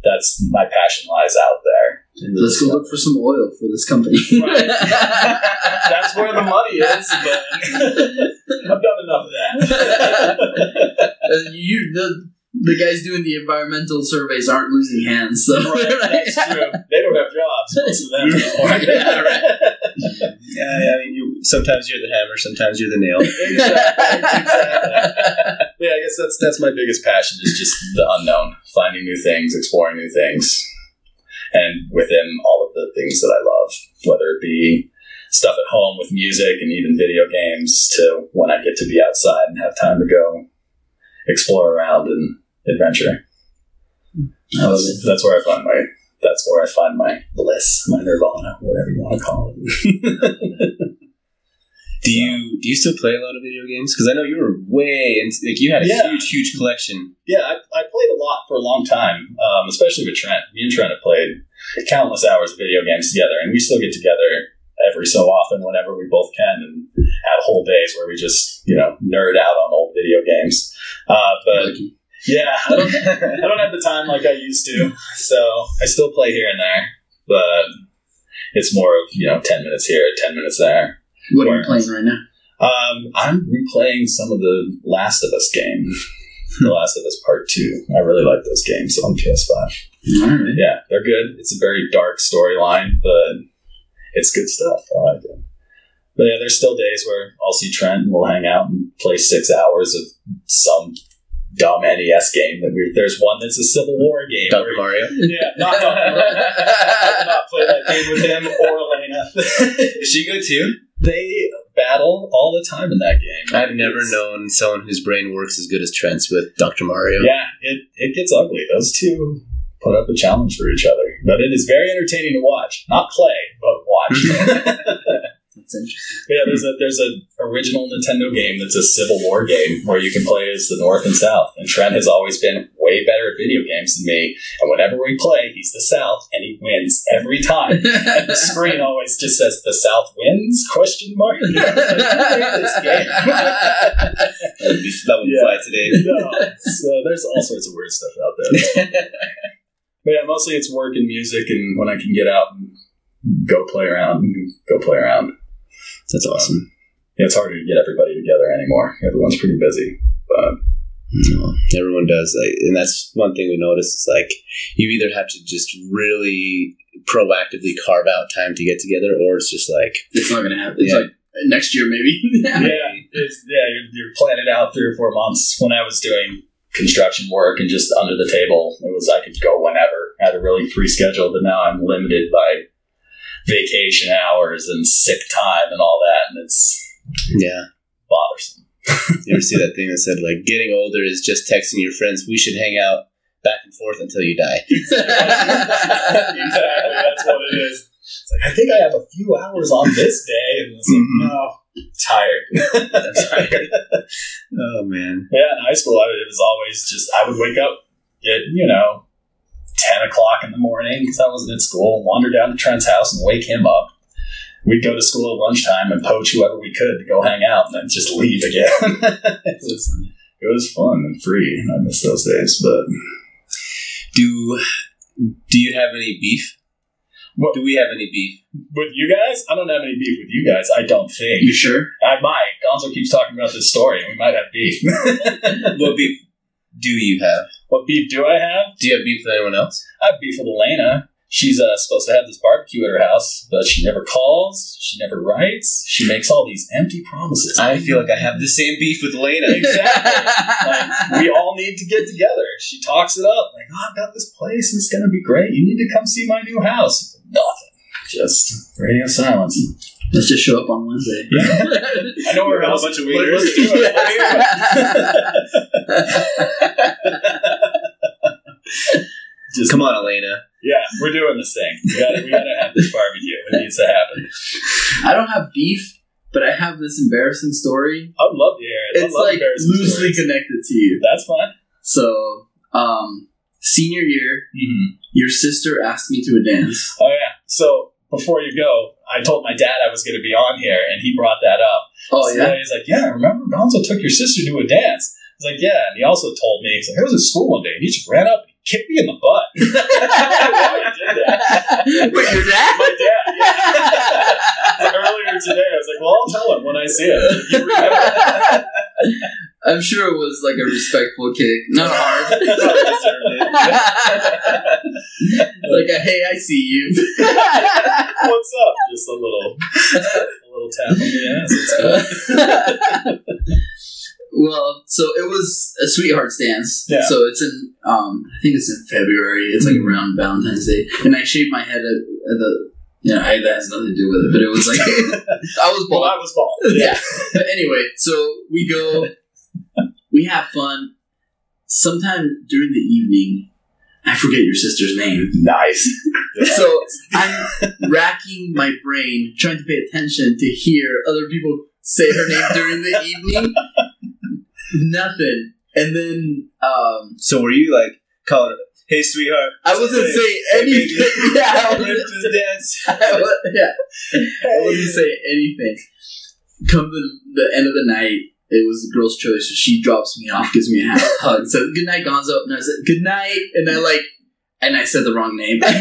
[SPEAKER 3] That's my passion lies out there.
[SPEAKER 1] Let's go look for some oil for this company.
[SPEAKER 3] Right. That's where the money is. But I've done enough of that.
[SPEAKER 1] You the the guys doing the environmental surveys aren't losing hands. So
[SPEAKER 3] Right, that's true. They don't have jobs, most of them anymore.
[SPEAKER 1] Yeah, right.
[SPEAKER 2] Yeah, yeah, I mean, you sometimes you're the hammer, sometimes you're the nail.
[SPEAKER 3] exactly, exactly. Yeah, I guess that's that's my biggest passion is just the unknown, finding new things, exploring new things, and within all of the things that I love, whether it be stuff at home with music and even video games, to when I get to be outside and have time to go explore around and adventure.
[SPEAKER 1] I love
[SPEAKER 3] That's,
[SPEAKER 1] it.
[SPEAKER 3] that's where I find my that's where I find my bliss, my nirvana, whatever you want to call it.
[SPEAKER 2] Do you do you still play a lot of video games? Because I know you were way into like you had a
[SPEAKER 3] Yeah.
[SPEAKER 2] huge, huge collection.
[SPEAKER 3] Yeah, I, I played a lot for a long time, um, especially with Trent. Me and Trent have played countless hours of video games together, and we still get together every so often whenever we both can and have whole days where we just, you know, nerd out on old video games. Uh, but
[SPEAKER 1] Lucky.
[SPEAKER 3] Yeah, I don't, I don't have the time like I used to, so I still play here and there, but it's more of, you know, 10 minutes here, 10 minutes there.
[SPEAKER 1] What are you playing right now?
[SPEAKER 3] Um, I'm replaying some of the Last of Us game. the Last of Us Part 2. I really like those games on PS5.
[SPEAKER 1] All right.
[SPEAKER 3] Yeah, they're good. It's a very dark storyline, but it's good stuff. I like it. But yeah, there's still days where I'll see Trent and we'll hang out and play six hours of some dumb NES game. That we there's one that's a Civil War game.
[SPEAKER 2] Dr.
[SPEAKER 3] where-
[SPEAKER 2] Mario.
[SPEAKER 3] yeah, not Dr. Mario. I will not play that game with him or Elena.
[SPEAKER 2] Is she good too?
[SPEAKER 3] they battle all the time in that game.
[SPEAKER 2] I've never
[SPEAKER 3] It's-
[SPEAKER 2] known someone whose brain works as good as Trent's with Dr. Mario.
[SPEAKER 3] Yeah, it, it gets ugly. Those two put up a challenge for each other. But it is very entertaining to watch. Not play, but watch.
[SPEAKER 1] That's interesting.
[SPEAKER 3] yeah, there's a there's a original Nintendo game that's a Civil War game where you can play as the North and South. And Trent has always been way better at video games than me. And whenever we play, he's the South and he wins every time. And the screen always just says the South wins question mark. Who made this game?
[SPEAKER 2] That would, be, that would
[SPEAKER 3] Yeah.
[SPEAKER 2] fly today.
[SPEAKER 3] no. So there's all sorts of weird stuff out there. But yeah, mostly it's work and music, and when I can get out and go play around, go play around.
[SPEAKER 2] That's awesome.
[SPEAKER 3] Yeah, it's harder to get everybody together anymore. Everyone's pretty busy. But
[SPEAKER 2] No, everyone does, like, and that's one thing we notice. Is like you either have to just really proactively carve out time to get together, or it's just like
[SPEAKER 1] It's not gonna happen. It's
[SPEAKER 2] Yeah.
[SPEAKER 1] like next year, maybe.
[SPEAKER 3] yeah, it's, yeah, you're, you're planning out three or four months. When I was doing construction work and just under the table, it was I could go whenever. I had a really free schedule, but now I'm limited by vacation hours and sick time and all that, and it's
[SPEAKER 2] yeah.
[SPEAKER 3] bothersome.
[SPEAKER 2] You ever see that thing that said like getting older is just texting your friends we should hang out back and forth until you die.
[SPEAKER 3] exactly, that's what it is. It's like, I think I have a few hours on this day, and it's like,
[SPEAKER 2] Mhm.
[SPEAKER 3] no, tired.
[SPEAKER 2] I'm tired. oh man.
[SPEAKER 3] Yeah, in high school, I, it was always just I would wake up get you know ten o'clock in the morning because I wasn't at school. Wander down to Trent's house and wake him up. We'd go to school at lunchtime and poach whoever we could to go hang out, and then just leave again. it, was, it was fun and free, I miss those days. But
[SPEAKER 2] Do do you have any beef?
[SPEAKER 3] What-
[SPEAKER 2] Do we have any beef?
[SPEAKER 3] with you guys, I don't have any beef with you guys. I don't think
[SPEAKER 1] you sure?
[SPEAKER 3] I might. Gonzo keeps talking about this story, and we might have beef.
[SPEAKER 2] what beef do you have?
[SPEAKER 3] what beef do I have?
[SPEAKER 2] Do you have beef with anyone else?
[SPEAKER 3] I have beef with Elena. She's uh, supposed to have this barbecue at her house, but she never calls. She never writes. She makes all these empty promises.
[SPEAKER 2] I feel like I have the same beef with Lena.
[SPEAKER 3] exactly. like, we all need to get together. She talks it up, like, "Oh, I've got this place. It's gonna be great. You need to come see my new house." Nothing. Just radio silence.
[SPEAKER 1] Let's just show up on Wednesday.
[SPEAKER 3] I know
[SPEAKER 2] We're all
[SPEAKER 3] house.
[SPEAKER 2] a bunch of
[SPEAKER 3] Let-
[SPEAKER 2] wieners.
[SPEAKER 3] Let's do it. Just
[SPEAKER 2] Come on, Elena.
[SPEAKER 3] Yeah, we're doing this thing. We gotta, we gotta have this barbecue. It needs to happen.
[SPEAKER 1] I don't have beef, but I have this embarrassing story.
[SPEAKER 3] I would love to hear it. I
[SPEAKER 1] It's
[SPEAKER 3] love
[SPEAKER 1] like
[SPEAKER 3] embarrassing
[SPEAKER 1] loosely
[SPEAKER 3] stories.
[SPEAKER 1] connected to you.
[SPEAKER 3] That's fine.
[SPEAKER 1] So, um, senior year,
[SPEAKER 3] Mm-hmm.
[SPEAKER 1] your sister asked me to a dance.
[SPEAKER 3] Oh yeah. So before you go, I told my dad I was going to be on here, and he brought that up.
[SPEAKER 1] Oh
[SPEAKER 3] So
[SPEAKER 1] yeah.
[SPEAKER 3] He's like, "Yeah, remember Gonzo took your sister to a dance." I was like, "Yeah," and he also told me he's like, "I was at school one day, and he just ran up and kicked me in the butt." I don't know why he did that.
[SPEAKER 1] Wait, your dad?
[SPEAKER 3] My dad. Yeah. Earlier today, I was like, "Well, I'll tell him when I see him." You remember?
[SPEAKER 1] I'm sure it was like a respectful kick, not hard. like a hey, I see you.
[SPEAKER 3] What's up? Just a little, a little tap on the ass.
[SPEAKER 1] Well, so it was a sweetheart's dance.
[SPEAKER 3] Yeah.
[SPEAKER 1] So it's in, um, I think it's in February. It's like around Valentine's Day, and I shaved my head at, at the. Know, I, that has nothing to do with it, but it was like I was
[SPEAKER 3] Well. I was bald.
[SPEAKER 1] yeah. But anyway, so we go, we have fun. Sometime during the evening, I forget your sister's name.
[SPEAKER 3] Nice.
[SPEAKER 1] So I'm racking my brain, trying to pay attention to hear other people say her name during the evening. Nothing. And then um,
[SPEAKER 2] So were you like calling hey sweetheart?
[SPEAKER 1] I wasn't
[SPEAKER 2] Hey,
[SPEAKER 1] saying anything. Yeah, I wasn't,
[SPEAKER 2] dance?
[SPEAKER 1] I wa- yeah. I wasn't saying anything. Come to the end of the night, it was the girl's choice. So she drops me off, gives me a ha- hug, says good night, Gonzo, and I said good night, and I like, and I said the wrong name, and,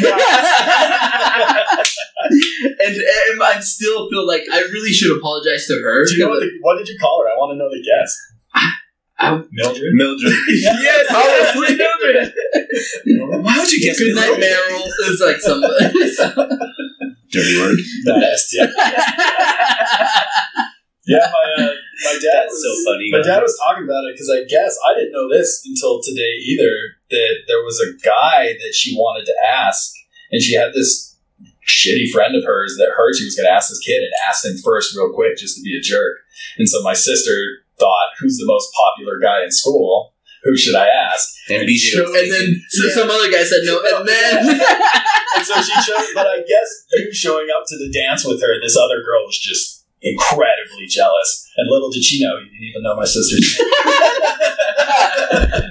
[SPEAKER 1] and I still feel like I really should apologize to her.
[SPEAKER 3] Do you know what, the, what did you call her? I want to know the guess.
[SPEAKER 1] I-
[SPEAKER 3] Mildred.
[SPEAKER 2] Mildred.
[SPEAKER 1] yes, probably Mildred.
[SPEAKER 2] Why would you guess
[SPEAKER 1] Good night,
[SPEAKER 2] Mildred?
[SPEAKER 1] Meryl. It's like some.
[SPEAKER 2] Dirty word.
[SPEAKER 3] The best. Yeah. Yeah. My uh, my dad
[SPEAKER 2] That's
[SPEAKER 3] was
[SPEAKER 2] so funny.
[SPEAKER 3] My dad was talking about it because I guess I didn't know this until today either. That there was a guy that she wanted to ask, and she had this shitty friend of hers that heard she was going to ask this kid and asked him first, real quick, just to be a jerk. And so my sister thought, "Who's the most popular guy in school? Who should I ask?"
[SPEAKER 2] And BJ was
[SPEAKER 1] and then so
[SPEAKER 3] Yeah.
[SPEAKER 1] some other guy said no, and then
[SPEAKER 3] And so she chose, but I guess you showing up to the dance with her, this other girl was just incredibly jealous. And little did she know, you didn't even know my sister's name.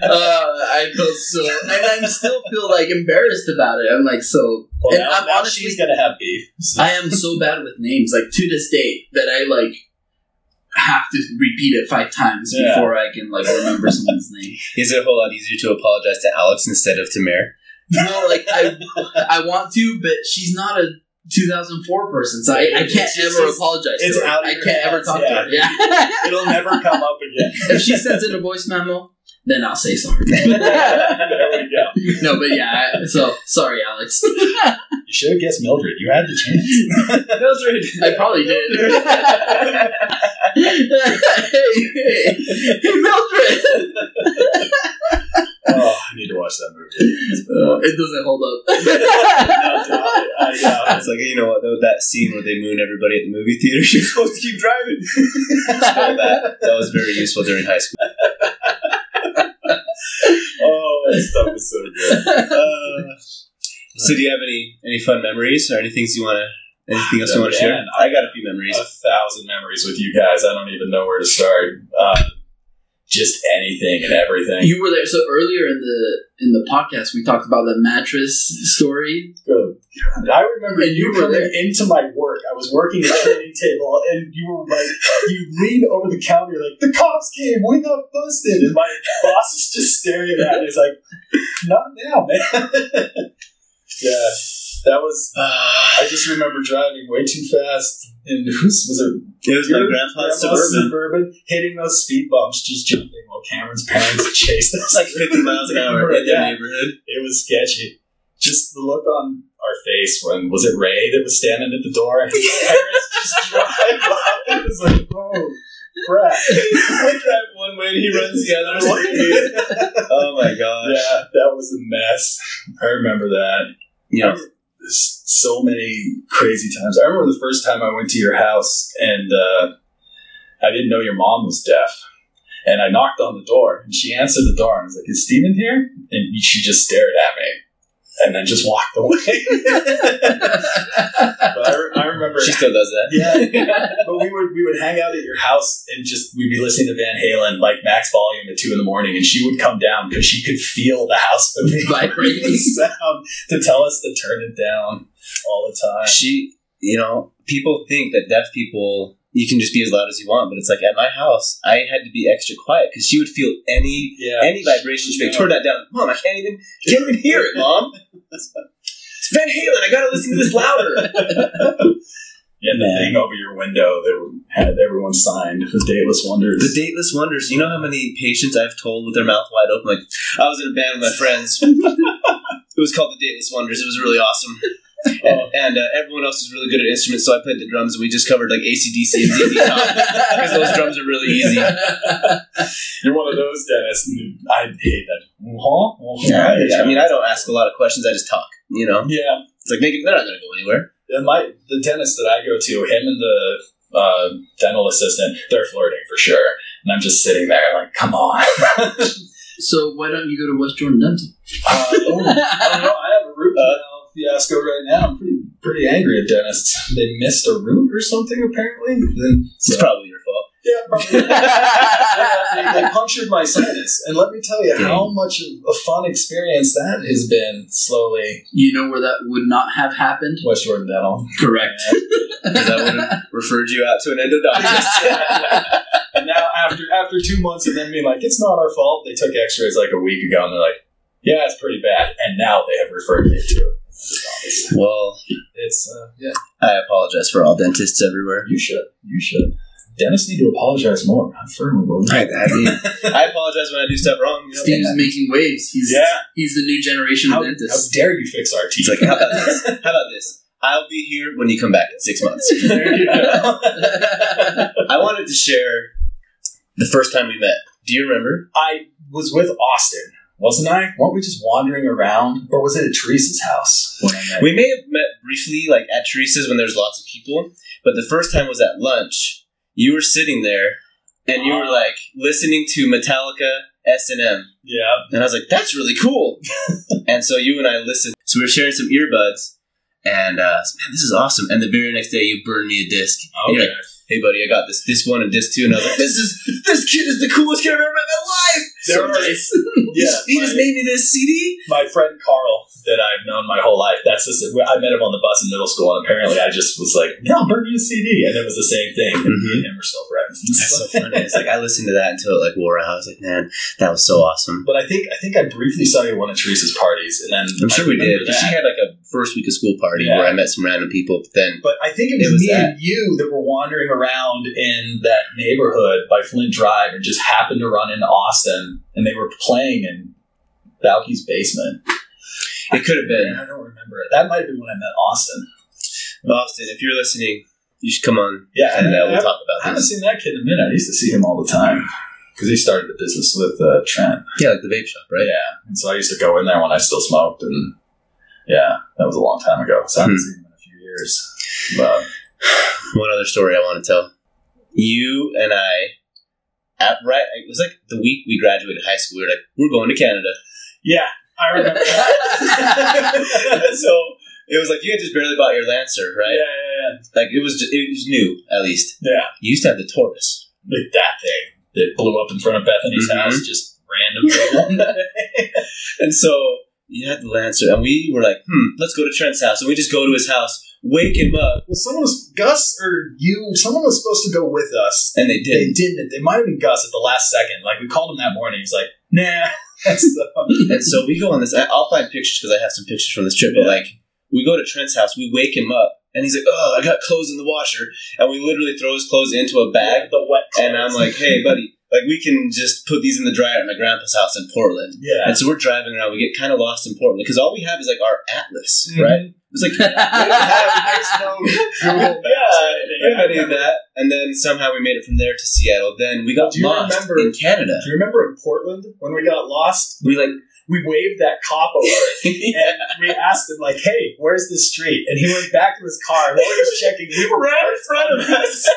[SPEAKER 1] uh, I feel so, and I still feel like embarrassed about it. I'm like so,
[SPEAKER 3] Well,
[SPEAKER 1] and
[SPEAKER 3] now,
[SPEAKER 1] I'm
[SPEAKER 3] now
[SPEAKER 1] honestly,
[SPEAKER 3] she's gonna have beef. So-
[SPEAKER 1] I am so bad with names. Like to this day, that I like have to repeat it five times
[SPEAKER 3] Yeah.
[SPEAKER 1] before I can like remember someone's name.
[SPEAKER 2] Is it a whole lot easier to apologize to Alex instead of to Mare?
[SPEAKER 1] No, like I, I want to, but she's not a 2004 person, so I, I can't
[SPEAKER 3] It's
[SPEAKER 1] ever
[SPEAKER 3] it's-
[SPEAKER 1] apologize
[SPEAKER 3] it's
[SPEAKER 1] to her.
[SPEAKER 3] out
[SPEAKER 1] I can't ever talk
[SPEAKER 3] yeah.
[SPEAKER 1] to her. Yeah.
[SPEAKER 3] It'll never come up again.
[SPEAKER 1] if she sends in a voice memo, then I'll say sorry.
[SPEAKER 3] there we go.
[SPEAKER 1] no, but yeah. I- So sorry, Alex.
[SPEAKER 3] You should have guessed Mildred. You had the chance. Mildred.
[SPEAKER 1] I probably did. Hey, hey, hey, Mildred.
[SPEAKER 3] Oh, I need to watch that movie.
[SPEAKER 1] Uh, it doesn't hold up.
[SPEAKER 3] I doubt it. I doubt.
[SPEAKER 2] It's like you know what though that scene where they moon everybody at the movie theater. You're supposed to keep driving. Stole that. That was very useful during high school.
[SPEAKER 3] Oh, that stuff is so good.
[SPEAKER 2] Uh, so do you have any any fun memories or anything you want to anything else you want to share? I got a few memories.
[SPEAKER 3] A thousand memories with you guys. I don't even know where to start. Uh, just anything and everything.
[SPEAKER 1] you were there. So earlier in the in the podcast, we talked about the mattress story.
[SPEAKER 3] Good. I remember
[SPEAKER 1] And
[SPEAKER 3] you
[SPEAKER 1] you were
[SPEAKER 3] coming
[SPEAKER 1] there.
[SPEAKER 3] into my work. I was working at a training table, and you were like, you leaned over the counter, like, the cops came, we got busted. And my boss is just staring at me. It's like, not now, man. yeah, that was. Uh, I just remember driving way too fast. And whose was it?
[SPEAKER 2] It was my
[SPEAKER 3] Your
[SPEAKER 2] grandpa's suburban.
[SPEAKER 3] suburban, hitting those speed bumps, just jumping while Cameron's parents chased us.
[SPEAKER 2] Like 50 miles an hour in the neighborhood.
[SPEAKER 3] It was sketchy. Just the look on our face when was it Ray that was standing at the door and his parents just drive up. It was like, oh crap.
[SPEAKER 2] I drive one way and he runs the other. oh my gosh.
[SPEAKER 3] yeah, that was a mess. I remember that.
[SPEAKER 2] Yeah.
[SPEAKER 3] There's so many crazy times. I remember the first time I went to your house and uh, I didn't know your mom was deaf. And I knocked on the door and she answered the door and I was like, Is Steven here? And she just stared at me and then just walked away. but I, re- I remember.
[SPEAKER 2] She still does that.
[SPEAKER 3] yeah, but we would we would hang out at your house and just we'd be listening to Van Halen like max volume at two in the morning, and she would come down because she could feel the house moving,
[SPEAKER 1] Vibrating.
[SPEAKER 3] the sound to tell us to turn it down all the time.
[SPEAKER 2] She, you know, people think that deaf people, you can just be as loud as you want, but it's like at my house, I had to be extra quiet because she would feel any
[SPEAKER 3] Yeah,
[SPEAKER 2] any vibration. She'd be like, turn that down. Mom, I can't even, can't even hear it, Mom. It's Van Halen. I gotta listen to this louder.
[SPEAKER 3] You had the
[SPEAKER 2] Man.
[SPEAKER 3] thing over your window that had everyone signed the Dateless Wonders.
[SPEAKER 2] The Dateless Wonders. You know how many patients I've told with their mouth wide open? Like, I was in a band with my friends. it was called the Dateless Wonders. It was really awesome. And, and uh, everyone else is really good at instruments, so I played the drums, and we just covered like ACDC and ZZ Top because those drums are really easy.
[SPEAKER 3] You're one of those dentists. I hate that.
[SPEAKER 2] Yeah, yeah, I mean, I don't ask a lot of questions. I just talk. You know,
[SPEAKER 3] yeah.
[SPEAKER 2] it's like they, they're not going to go anywhere.
[SPEAKER 3] And my the dentist that I go to, him and the uh, dental assistant, they're flirting for sure. And I'm just sitting there like, come on.
[SPEAKER 1] so why don't you go to West Jordan Dental?
[SPEAKER 3] Uh, oh, I don't know. I have a root canal fiasco right now. I'm pretty pretty angry at dentists. They missed a root or something apparently. Then
[SPEAKER 2] It's
[SPEAKER 3] so,
[SPEAKER 2] probably your fault.
[SPEAKER 3] yeah, probably. they, they punctured my sinus, and let me tell you how much of a fun experience that has been. Slowly,
[SPEAKER 1] You know where that would not have happened?
[SPEAKER 3] West Jordan Dental.
[SPEAKER 1] Correct.
[SPEAKER 2] Because I would have referred you out to an endodontist.
[SPEAKER 3] and now after after two months of them being like, it's not our fault, they took X-rays like a week ago, and they're like, yeah, it's pretty bad, and now they have referred me to endodontist.
[SPEAKER 2] Well,
[SPEAKER 3] It's uh, yeah,
[SPEAKER 2] I apologize for all dentists everywhere.
[SPEAKER 3] you should, you should. Dentists need to apologize more. I firmly believe.
[SPEAKER 2] I, I, mean, I apologize when I do stuff wrong. You know?
[SPEAKER 1] Steve's making waves. He's
[SPEAKER 3] Yeah.
[SPEAKER 1] he's the new generation
[SPEAKER 3] How,
[SPEAKER 1] of dentists.
[SPEAKER 3] how dare you fix our teeth?
[SPEAKER 2] It's like, how about this? How about this? I'll be here when you come back in six months.
[SPEAKER 3] There you go.
[SPEAKER 2] I wanted to share the first time we met. Do you remember?
[SPEAKER 3] I was with Austin, wasn't I? Weren't we just wandering around, or was it at Teresa's house when I met?
[SPEAKER 2] We may have met briefly, like at Teresa's when there's lots of people, but the first time was at lunch. You were sitting there, and you were like listening to Metallica, S and M,
[SPEAKER 3] yeah,
[SPEAKER 2] and I was like, "That's really cool." and so you and I listened. So we were sharing some earbuds, and uh, man, this is awesome. And the very next day, you burned me a disc.
[SPEAKER 3] Okay.
[SPEAKER 2] like, hey buddy, I got this this one and disc two, and I was like, this is this kid is the coolest kid I've ever met in my life.
[SPEAKER 3] There
[SPEAKER 2] So
[SPEAKER 3] are-
[SPEAKER 2] nice.
[SPEAKER 3] Yeah,
[SPEAKER 2] he just made me this CD.
[SPEAKER 3] my friend Carl that I've known my whole life. That's the I met him on the bus in middle school, and apparently I just was like, "Yeah, I'll burn you a CD," and it was the same thing. Mm-hmm. And me and him are still friends.
[SPEAKER 2] That's so funny. It's like I listened to that until it like wore out. I was like, man, that was so awesome.
[SPEAKER 3] But I think I think I briefly saw you at one of Teresa's parties, and then
[SPEAKER 2] I'm sure we did she had like a first week of school party
[SPEAKER 3] Yeah.
[SPEAKER 2] where I met some random people. But then
[SPEAKER 3] But I think it
[SPEAKER 2] It
[SPEAKER 3] was,
[SPEAKER 2] was
[SPEAKER 3] me
[SPEAKER 2] that.
[SPEAKER 3] and you that were wandering around in that neighborhood by Flint Drive and just happened to run into Austin, and they were playing in Valky's basement.
[SPEAKER 2] it could have been
[SPEAKER 3] I don't remember it. That might have been when I met Austin.
[SPEAKER 2] Austin. If you're listening, you should come on
[SPEAKER 3] Yeah,
[SPEAKER 2] and uh, we'll
[SPEAKER 3] I
[SPEAKER 2] talk
[SPEAKER 3] haven't
[SPEAKER 2] about this.
[SPEAKER 3] seen that kid in a minute. I used to see him all the time because he started a business with uh, Trent.
[SPEAKER 2] Yeah, like the vape shop, right?
[SPEAKER 3] Yeah, and so I used to go in there when I still smoked, and yeah, that was a long time ago. So I haven't
[SPEAKER 2] Hmm.
[SPEAKER 3] seen him in a few years. But
[SPEAKER 2] One other story I want to tell. You and I, at right, it was like the week we graduated high school. We were like, we're going to Canada.
[SPEAKER 3] yeah, I remember that.
[SPEAKER 2] so it was like you had just barely bought your Lancer, right?
[SPEAKER 3] Yeah, yeah, yeah.
[SPEAKER 2] Like it was, just, it was new at least.
[SPEAKER 3] yeah.
[SPEAKER 2] You used to have the Taurus.
[SPEAKER 3] like that thing that blew up in front of Bethany's
[SPEAKER 2] Mhm.
[SPEAKER 3] house just day.
[SPEAKER 2] And so you had the Lancer, and we were like, hmm, let's go to Trent's house. And we just go to his house, wake him up,
[SPEAKER 3] Well, someone was Gus or you. Someone was supposed to go with us.
[SPEAKER 2] and they didn't.
[SPEAKER 3] They
[SPEAKER 2] did.
[SPEAKER 3] didn't. They might have been Gus at the last second. Like we called him that morning. He's like, "Nah."
[SPEAKER 2] And so we go on this. I- I'll find pictures because I have some pictures from this trip. But like, we go to Trent's house, we wake him up, and he's like, oh, I got clothes in the washer. And we literally throw his clothes into a bag.
[SPEAKER 3] the wet.
[SPEAKER 2] And I'm like, hey, buddy, like we can just put these in the dryer at my grandpa's house in Portland.
[SPEAKER 3] yeah.
[SPEAKER 2] And so we're driving around. We get kind of lost in Portland because all we have is like our Atlas,
[SPEAKER 3] Mhm.
[SPEAKER 2] right? It's like we don't have there's no
[SPEAKER 3] yeah,
[SPEAKER 2] we didn't have any of that. And then somehow we made it from there to Seattle. Then we got
[SPEAKER 3] Do you
[SPEAKER 2] lost
[SPEAKER 3] remember-
[SPEAKER 2] in Canada.
[SPEAKER 3] Do you remember in Portland when we got lost?
[SPEAKER 2] We like
[SPEAKER 3] We waved that cop over and we asked him like, "Hey, where's the street?" And he went back to his car. And while he was checking, we were right in front of us.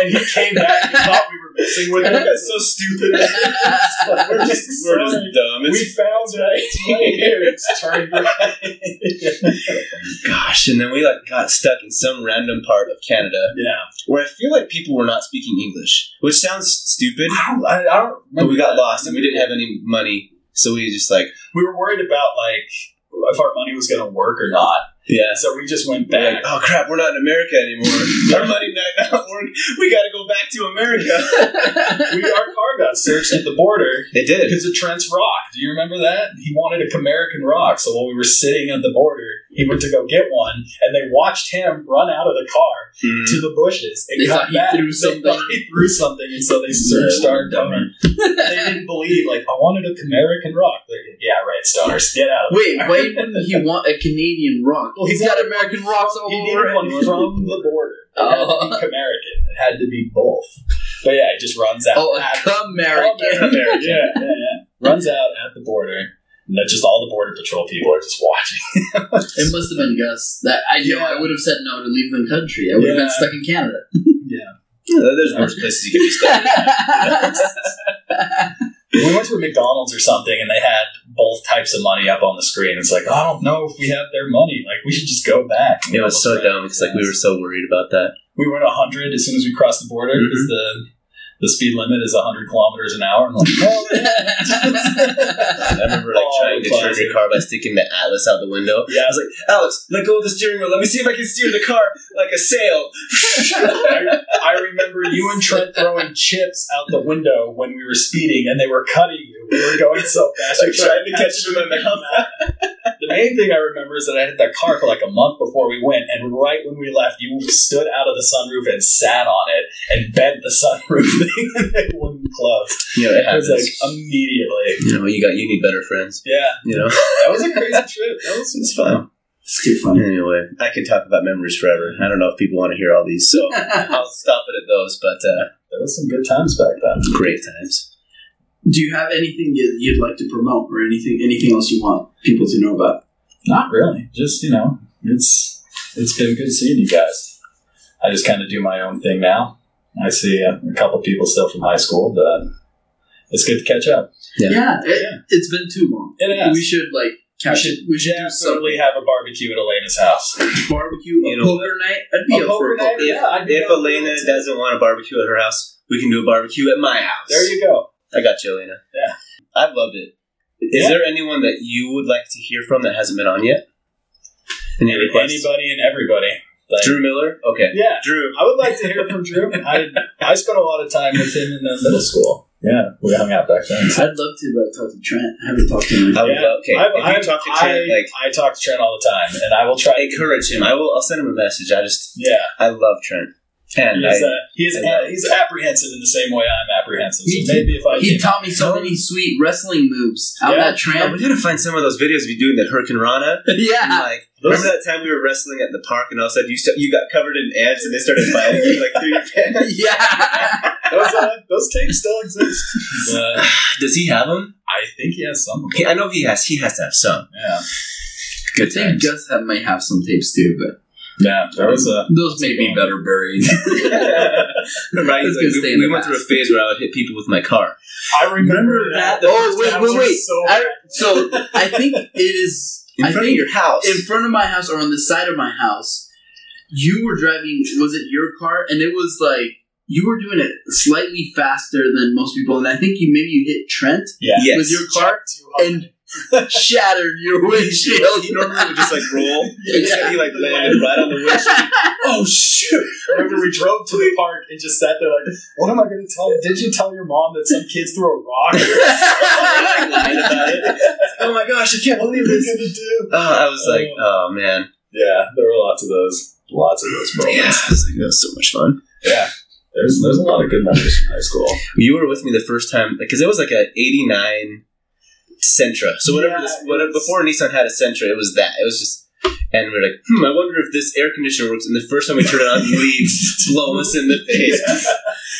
[SPEAKER 3] And he came back and thought we were messing with him.
[SPEAKER 2] That's so stupid.
[SPEAKER 3] we're just,
[SPEAKER 2] We're just dumb.
[SPEAKER 3] we
[SPEAKER 2] It's,
[SPEAKER 3] found that it's right here. It's turned right.
[SPEAKER 2] gosh, and then we like got stuck in some random part of Canada
[SPEAKER 3] yeah,
[SPEAKER 2] where I feel like people were not speaking English, which sounds stupid.
[SPEAKER 3] I don't, I, I don't
[SPEAKER 2] But we got
[SPEAKER 3] remember
[SPEAKER 2] lost and we didn't have any money, so we just like
[SPEAKER 3] We were worried about like if our money was going to work or not.
[SPEAKER 2] Yeah.
[SPEAKER 3] So we just went back.
[SPEAKER 2] like, oh crap, we're not in America anymore. Our money might not work. We got to go back to America.
[SPEAKER 3] we our car got searched at the border
[SPEAKER 2] They did.
[SPEAKER 3] because of Trent's rock. Do you remember that? He wanted a American rock. So while we were sitting at the border, He went to go get one, and they watched him run out of the car
[SPEAKER 2] Mhm.
[SPEAKER 3] to the bushes and
[SPEAKER 1] They
[SPEAKER 3] come
[SPEAKER 1] thought he
[SPEAKER 3] back.
[SPEAKER 1] threw something.
[SPEAKER 3] thought he threw something, and so they searched
[SPEAKER 1] Yeah,
[SPEAKER 3] our car.
[SPEAKER 1] dummy.
[SPEAKER 3] they didn't believe. Like, I wanted a American rock. Like, yeah, right, stoners, get out. of
[SPEAKER 1] Wait, why wouldn't he want a Canadian rock?
[SPEAKER 3] Well,
[SPEAKER 1] He's
[SPEAKER 3] he
[SPEAKER 1] got American
[SPEAKER 3] one
[SPEAKER 1] rocks
[SPEAKER 3] from-
[SPEAKER 1] all
[SPEAKER 3] He
[SPEAKER 1] over
[SPEAKER 3] needed one
[SPEAKER 1] it.
[SPEAKER 3] from the border. It had to
[SPEAKER 1] Oh.
[SPEAKER 3] be American. It had to be both. But yeah, it just runs out.
[SPEAKER 1] Oh,
[SPEAKER 3] at,
[SPEAKER 1] a American.
[SPEAKER 3] American. Yeah, yeah, yeah. Runs out at the border. And then just all the border patrol people are just watching.
[SPEAKER 1] It must have been Gus. That I know.
[SPEAKER 3] Yeah.
[SPEAKER 1] I would have said no to leave the country. I would have been stuck in Canada.
[SPEAKER 3] yeah.
[SPEAKER 2] Yeah, there's worse places you could be stuck.
[SPEAKER 3] We went to a McDonald's or something, and they had both types of money up on the screen. It's like, I don't know if we have their money. Like, we should just go back.
[SPEAKER 2] It was so dumb because like we were so worried about that.
[SPEAKER 3] we went 100 as soon as we crossed the border
[SPEAKER 2] Mm-hmm.
[SPEAKER 3] because the the speed limit is 100 kilometers an hour. And like, oh,
[SPEAKER 2] I remember like
[SPEAKER 3] Oh,
[SPEAKER 2] trying to turn
[SPEAKER 3] classic.
[SPEAKER 2] your car by sticking the atlas out the window.
[SPEAKER 3] yeah.
[SPEAKER 2] I was like, Alex, let go of the steering wheel. Let me see if I can steer the car like a sail.
[SPEAKER 3] I, I remember you and Trent throwing chips out the window when we were speeding, and they were cutting you. We were going so fast.
[SPEAKER 2] Like
[SPEAKER 3] we
[SPEAKER 2] trying to catch them in the mouth.
[SPEAKER 3] The main thing I remember is that I had that car for like a month before we went, and right when we left, you stood out of the sunroof and sat on it and bent the sunroof thing, and it wouldn't close.
[SPEAKER 2] You know, it
[SPEAKER 3] It was
[SPEAKER 2] happens.
[SPEAKER 3] like immediately.
[SPEAKER 2] you know, you got you need better friends.
[SPEAKER 3] Yeah,
[SPEAKER 2] You know,
[SPEAKER 3] that was a crazy trip. That was
[SPEAKER 2] it's fun.
[SPEAKER 1] It's too funny.
[SPEAKER 2] Anyway, I could talk about memories forever. I don't know if people want to hear all these, so I'll stop it at those. But uh,
[SPEAKER 3] there was some good times back then.
[SPEAKER 2] great times.
[SPEAKER 1] Do you have anything you- you'd like to promote, or anything anything else you want people to know about?
[SPEAKER 3] Not really. Just you know, it's it's been good seeing you guys. I just kind of do my own thing now. I see a, a couple people still from high school, but it's good to catch up.
[SPEAKER 2] Yeah.
[SPEAKER 1] Yeah, it,
[SPEAKER 3] Yeah.
[SPEAKER 1] it's been too long.
[SPEAKER 3] It has.
[SPEAKER 1] We should like
[SPEAKER 3] We should,
[SPEAKER 1] it. We should do
[SPEAKER 3] definitely
[SPEAKER 1] something.
[SPEAKER 3] have a barbecue at Elena's house.
[SPEAKER 1] Barbecue, a
[SPEAKER 2] You know
[SPEAKER 1] poker night. I'd be
[SPEAKER 3] A
[SPEAKER 1] up for
[SPEAKER 3] poker
[SPEAKER 1] a
[SPEAKER 3] night? Yeah,
[SPEAKER 2] If Elena doesn't want a barbecue at her house, we can do a barbecue at my house.
[SPEAKER 3] There you go.
[SPEAKER 2] I got you, Elena.
[SPEAKER 3] Yeah.
[SPEAKER 2] I loved it. Is
[SPEAKER 3] Yeah.
[SPEAKER 2] there anyone that you would like to hear from that hasn't been on yet? Any requests?
[SPEAKER 3] Anybody and everybody. Like,
[SPEAKER 2] Drew Miller? Okay.
[SPEAKER 3] Yeah,
[SPEAKER 2] Drew.
[SPEAKER 3] I would like to hear from Drew. I I spent a lot of time with him in uh, middle school. Yeah, we hung out back then.
[SPEAKER 1] I'd love to like talk to Trent. I haven't talked to him.
[SPEAKER 2] I would
[SPEAKER 3] Yeah.
[SPEAKER 2] love, okay.
[SPEAKER 3] I,
[SPEAKER 2] if you
[SPEAKER 3] I,
[SPEAKER 2] talk to
[SPEAKER 3] I,
[SPEAKER 2] Trent, like,
[SPEAKER 3] I talk to Trent all the time, and I will try. to
[SPEAKER 2] encourage him. I will. I'll send him a message. I just,
[SPEAKER 3] Yeah,
[SPEAKER 2] I love Trent, and
[SPEAKER 3] he's,
[SPEAKER 2] I,
[SPEAKER 3] uh, he's,
[SPEAKER 2] I love-
[SPEAKER 3] he's apprehensive in the same way I'm apprehensive.
[SPEAKER 1] He-
[SPEAKER 3] So maybe if I
[SPEAKER 1] He taught me so many sweet wrestling moves out
[SPEAKER 3] Yeah.
[SPEAKER 1] that tramp.
[SPEAKER 2] we gotta find some of those videos of you doing the hurricanrana.
[SPEAKER 1] yeah.
[SPEAKER 2] Like, remember that time we were wrestling at the park, and all of a sudden you st- you got covered in ants, and they started biting you like through your pants.
[SPEAKER 1] yeah.
[SPEAKER 3] those, uh, those tapes still exist. But
[SPEAKER 2] Does he have them?
[SPEAKER 3] I think he has some. Of
[SPEAKER 2] He. I know he has. He has to have some.
[SPEAKER 3] Yeah,
[SPEAKER 1] I
[SPEAKER 2] Good
[SPEAKER 1] think
[SPEAKER 2] times.
[SPEAKER 1] Gus have, might have some tapes too, but
[SPEAKER 3] yeah. There was a.
[SPEAKER 1] those may be better buried. right,
[SPEAKER 2] like, we, we went through a phase where I would hit people with my car.
[SPEAKER 3] I remember that. the
[SPEAKER 1] oh wait, wait, wait!
[SPEAKER 3] So
[SPEAKER 1] I, so I think it is.
[SPEAKER 2] In
[SPEAKER 1] I
[SPEAKER 2] front of your house.
[SPEAKER 1] in front of my house or on the side of my house, you were driving. Was it your car? And it was like you were doing it slightly faster than most people, and I think you maybe you hit Trent
[SPEAKER 3] yeah.
[SPEAKER 2] Yes.
[SPEAKER 1] with your car and shattered your windshield.
[SPEAKER 2] he normally would just like roll.
[SPEAKER 1] Yeah.
[SPEAKER 2] He like landed right on the windshield. oh shoot!
[SPEAKER 3] I remember we drove to the park and just sat there like, what am I going to tell? Did you tell your mom that some kids threw a rock?
[SPEAKER 2] like, lied about it. Oh my gosh! I can't believe this.
[SPEAKER 3] going to do?
[SPEAKER 2] Oh, I was like, oh. oh man.
[SPEAKER 3] Yeah, there were lots of those. Lots of those
[SPEAKER 2] Yeah,
[SPEAKER 3] moments.
[SPEAKER 2] I was like, that was so much fun.
[SPEAKER 3] Yeah. There's, there's a lot of good memories from high school.
[SPEAKER 2] You were with me the first time because it was like a '89 Sentra. So whatever,
[SPEAKER 3] Yeah,
[SPEAKER 2] this, whatever before Nissan had a Sentra, it was that. It was just, and we are like, hmm, I wonder if this air conditioner works. And the first time we turn it on, he leaves blow us in the face.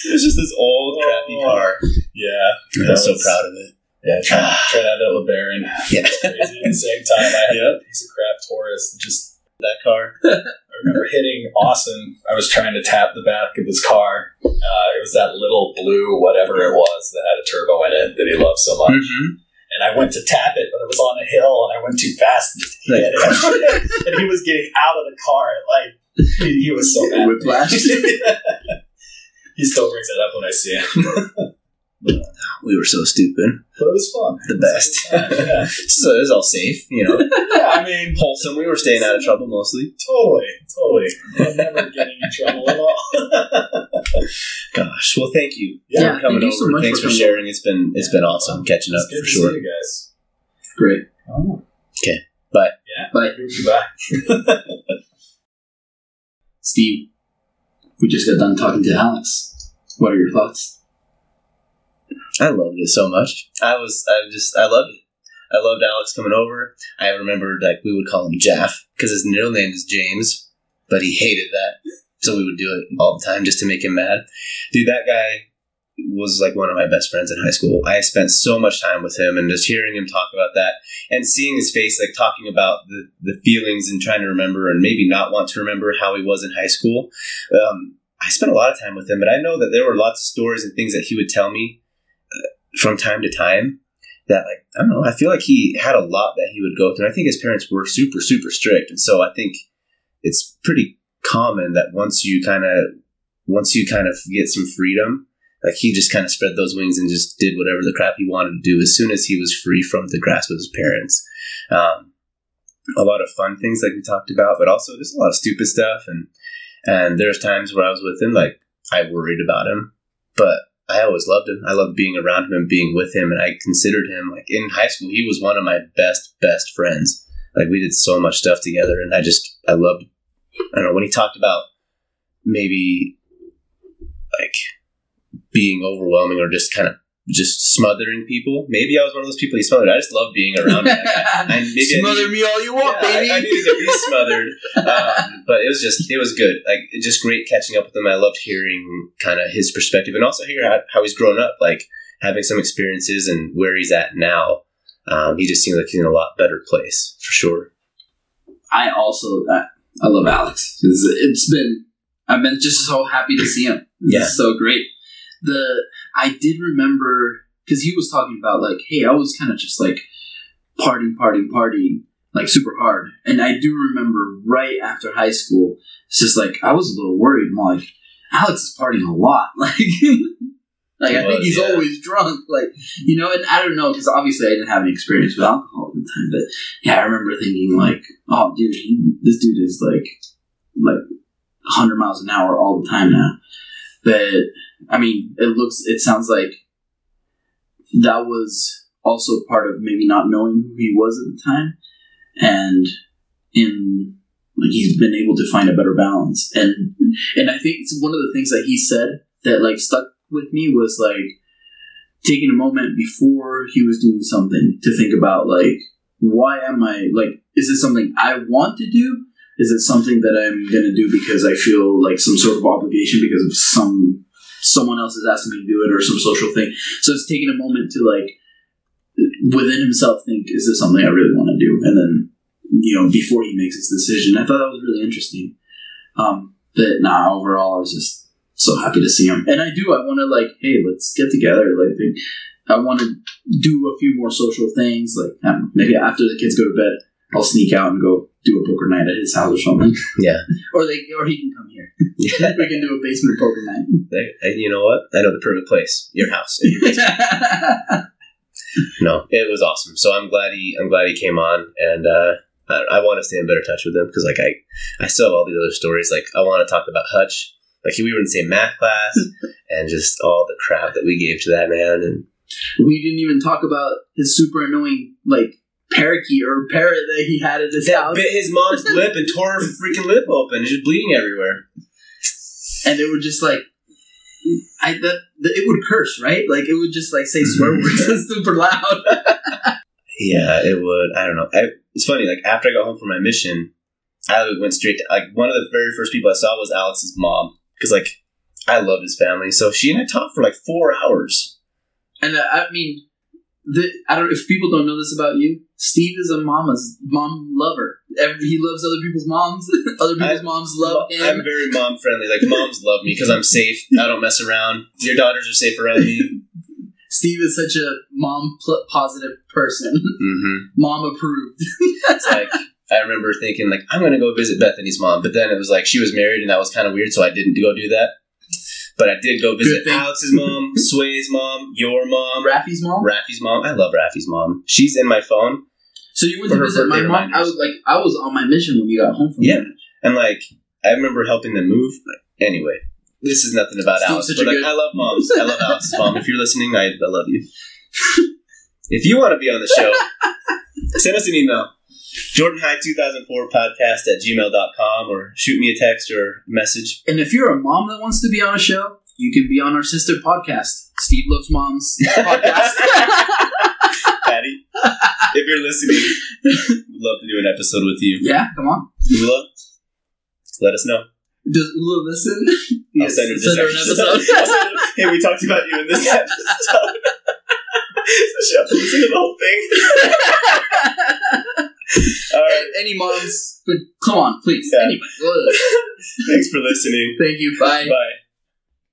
[SPEAKER 2] It was just this old crappy
[SPEAKER 3] Oh.
[SPEAKER 2] car.
[SPEAKER 3] Yeah.
[SPEAKER 2] I was so proud of it.
[SPEAKER 3] Yeah, trying, trying out that LeBaron.
[SPEAKER 2] Yeah,
[SPEAKER 3] Crazy. At the same time, I had
[SPEAKER 2] Yep.
[SPEAKER 3] a piece of crap Taurus just
[SPEAKER 2] that car.
[SPEAKER 3] I remember hitting Austin. I was trying to tap the back of his car. Uh, it was that little blue whatever it was that had a turbo in it that he loved so much.
[SPEAKER 2] Mm-hmm.
[SPEAKER 3] And I went to tap it, but it was on a hill, and I went too fast and it. and he was getting out of the car. Like he, he was so mad.
[SPEAKER 1] Whiplash.
[SPEAKER 3] he still brings it up when I see him.
[SPEAKER 2] We were so stupid.
[SPEAKER 3] But it was fun.
[SPEAKER 2] The best.
[SPEAKER 3] yeah.
[SPEAKER 2] So it was all safe, you know,
[SPEAKER 3] yeah, I mean,
[SPEAKER 2] wholesome. We were staying out of trouble mostly.
[SPEAKER 3] totally, totally. I'm never getting in trouble at all.
[SPEAKER 2] Gosh, well, thank you
[SPEAKER 1] Yeah,
[SPEAKER 2] for coming
[SPEAKER 1] thank you so
[SPEAKER 2] over.
[SPEAKER 1] much
[SPEAKER 2] Thanks
[SPEAKER 1] for
[SPEAKER 2] for sharing. It's been it's been awesome catching up
[SPEAKER 3] It's good
[SPEAKER 2] for
[SPEAKER 3] to
[SPEAKER 2] sure.
[SPEAKER 3] see you guys.
[SPEAKER 1] Great.
[SPEAKER 3] Oh. Okay. Bye. Yeah.
[SPEAKER 1] Bye.
[SPEAKER 3] Goodbye.
[SPEAKER 1] Steve, we just got done talking to Alex. What are your thoughts?
[SPEAKER 2] I loved it so much. I was, I just, I loved it. I loved Alex coming over. I remember like we would call him Jaff because his middle name is James, but he hated that, so we would do it all the time just to make him mad. Dude, that guy was like one of my best friends in high school. I spent so much time with him, and just hearing him talk about that and seeing his face, like talking about the the feelings and trying to remember and maybe not want to remember how he was in high school. Um, I spent a lot of time with him, but I know that there were lots of stories and things that he would tell me from time to time that like I don't know, I feel like he had a lot that he would go through. I think his parents were super super strict, and so I think it's pretty common that once you kind of once you kind of get some freedom, like he just kind of spread those wings and just did whatever the crap he wanted to do as soon as he was free from the grasp of his parents. Um, a lot of fun things like we talked about, but also just a lot of stupid stuff. And and there's times where I was with him, like I worried about him, but I always loved him. I loved being around him and being with him, and I considered him like in high school. He was one of my best best friends. Like we did so much stuff together, and I just I loved. I don't know when he talked about maybe like being overwhelming or just kind of just smothering people. Maybe I was one of those people he smothered. I just love being around him. And maybe
[SPEAKER 1] Smother
[SPEAKER 2] needed-
[SPEAKER 1] me all you want,
[SPEAKER 2] yeah, I-
[SPEAKER 1] baby.
[SPEAKER 2] I, needed to be smothered, um, but it was just it was good. Like just great catching up with him. I loved hearing kind of his perspective and also hear how, how he's grown up, like having some experiences and where he's at now. Um, he just seems like he's in a lot better place for sure.
[SPEAKER 1] I also I, I love Alex. It's, it's been I've been just so happy to see him. This
[SPEAKER 2] Yeah.
[SPEAKER 1] so great. The I did remember because he was talking about like, hey, I was kind of just like partying, partying, partying, like super hard. And I do remember right after high school, it's just like I was a little worried. I'm like, Alex is partying a lot, like. Like I think he's
[SPEAKER 2] yeah.
[SPEAKER 1] always drunk, like you know, and I don't know because obviously I didn't have any experience with alcohol at the time, but yeah, I remember thinking like, oh, dude, he, this dude is like, like 100 miles an hour all the time now. But I mean, it looks, it sounds like that was also part of maybe not knowing who he was at the time, and in like he's been able to find a better balance, and and I think it's one of the things that he said that like stuck with me was like taking a moment before he was doing something to think about like why am I like is this something I want to do? Is it something that I'm gonna do because I feel like some sort of obligation because of some someone else is asking me to do it or some social thing? So it's taking a moment to like within himself think, is this something I really want to do? And then you know before he makes his decision, I thought that was really interesting. Um, but nah, overall, I was just so happy to see him, and I do. I want to like, hey, let's get together. Like, I want to do a few more social things. Like, know, maybe after the kids go to bed, I'll sneak out and go do a poker night at his house or something.
[SPEAKER 2] Yeah.
[SPEAKER 1] or they, or he can come here. we can do a basement poker night.
[SPEAKER 2] You know what? I know the perfect place. Your house. no, it was awesome. So I'm glad he I'm glad he came on, and uh, I, I want to stay in better touch with him because like I I still have all these other stories. Like I want to talk about Hutch. Like we were in the same math class, and just all the crap that we gave to that man. And
[SPEAKER 1] we didn't even talk about his super annoying like parakeet or parrot that he had at his
[SPEAKER 2] that
[SPEAKER 1] house,
[SPEAKER 2] bit his mom's lip and tore her freaking lip open, just bleeding everywhere.
[SPEAKER 1] and they were just like. I that, that it would curse right like it would just like say swear
[SPEAKER 2] Mhm.
[SPEAKER 1] words super loud.
[SPEAKER 2] Yeah, it would. I don't know. I, it's funny. Like after I got home from my mission, I went straight to like one of the very first people I saw was Alex's mom because like I love his family. So she and I talked for like four hours.
[SPEAKER 1] And uh, I mean, the, I don't. If people don't know this about you, Steve is a mama's mom lover. Every, he loves other people's moms. other people's
[SPEAKER 2] I-
[SPEAKER 1] moms love him.
[SPEAKER 2] I'm very mom friendly. Like moms love me because I'm safe. I don't mess around. Your daughters are safe around me.
[SPEAKER 1] Steve is such a mom pl- positive person.
[SPEAKER 2] hmm
[SPEAKER 1] mom approved.
[SPEAKER 2] It's like I remember thinking like I'm gonna go visit Bethany's mom, but then it was like she was married and that was kind of weird, so I didn't go do that. But I did go visit Alex's mom, Sway's mom, your mom,
[SPEAKER 1] Rafi's mom.
[SPEAKER 2] Rafi's mom. I love Rafi's mom. She's in my phone.
[SPEAKER 1] So you went
[SPEAKER 2] For
[SPEAKER 1] to visit my
[SPEAKER 2] birthday
[SPEAKER 1] mom. I was like, I was on my mission when you got home from
[SPEAKER 2] Yeah.
[SPEAKER 1] that.
[SPEAKER 2] And like, I remember helping them move. Anyway, this is nothing about
[SPEAKER 1] Steve's
[SPEAKER 2] Alex, but like,
[SPEAKER 1] good-
[SPEAKER 2] I love moms. I love Alex's mom. If you're listening, I, I love you. if you want to be on the show, Send us an email. JordanHigh2004podcast at gmail.com or shoot me a text or message.
[SPEAKER 1] And if you're a mom that wants to be on a show, you can be on our sister podcast, Steve Loves Moms podcast.
[SPEAKER 2] Patty, if you're listening, we'd love to do an episode with you.
[SPEAKER 1] yeah, come on.
[SPEAKER 2] Ula, let us know.
[SPEAKER 1] Does Ula listen?
[SPEAKER 2] I'll send her,
[SPEAKER 1] Send her an episode.
[SPEAKER 2] Hey, we talked about you in this episode. so she has to listen to the whole thing. All right.
[SPEAKER 1] Any moms, come on, please.
[SPEAKER 2] Yeah.
[SPEAKER 1] Ugh.
[SPEAKER 2] Thanks for listening.
[SPEAKER 1] Thank you. Bye.
[SPEAKER 2] Bye.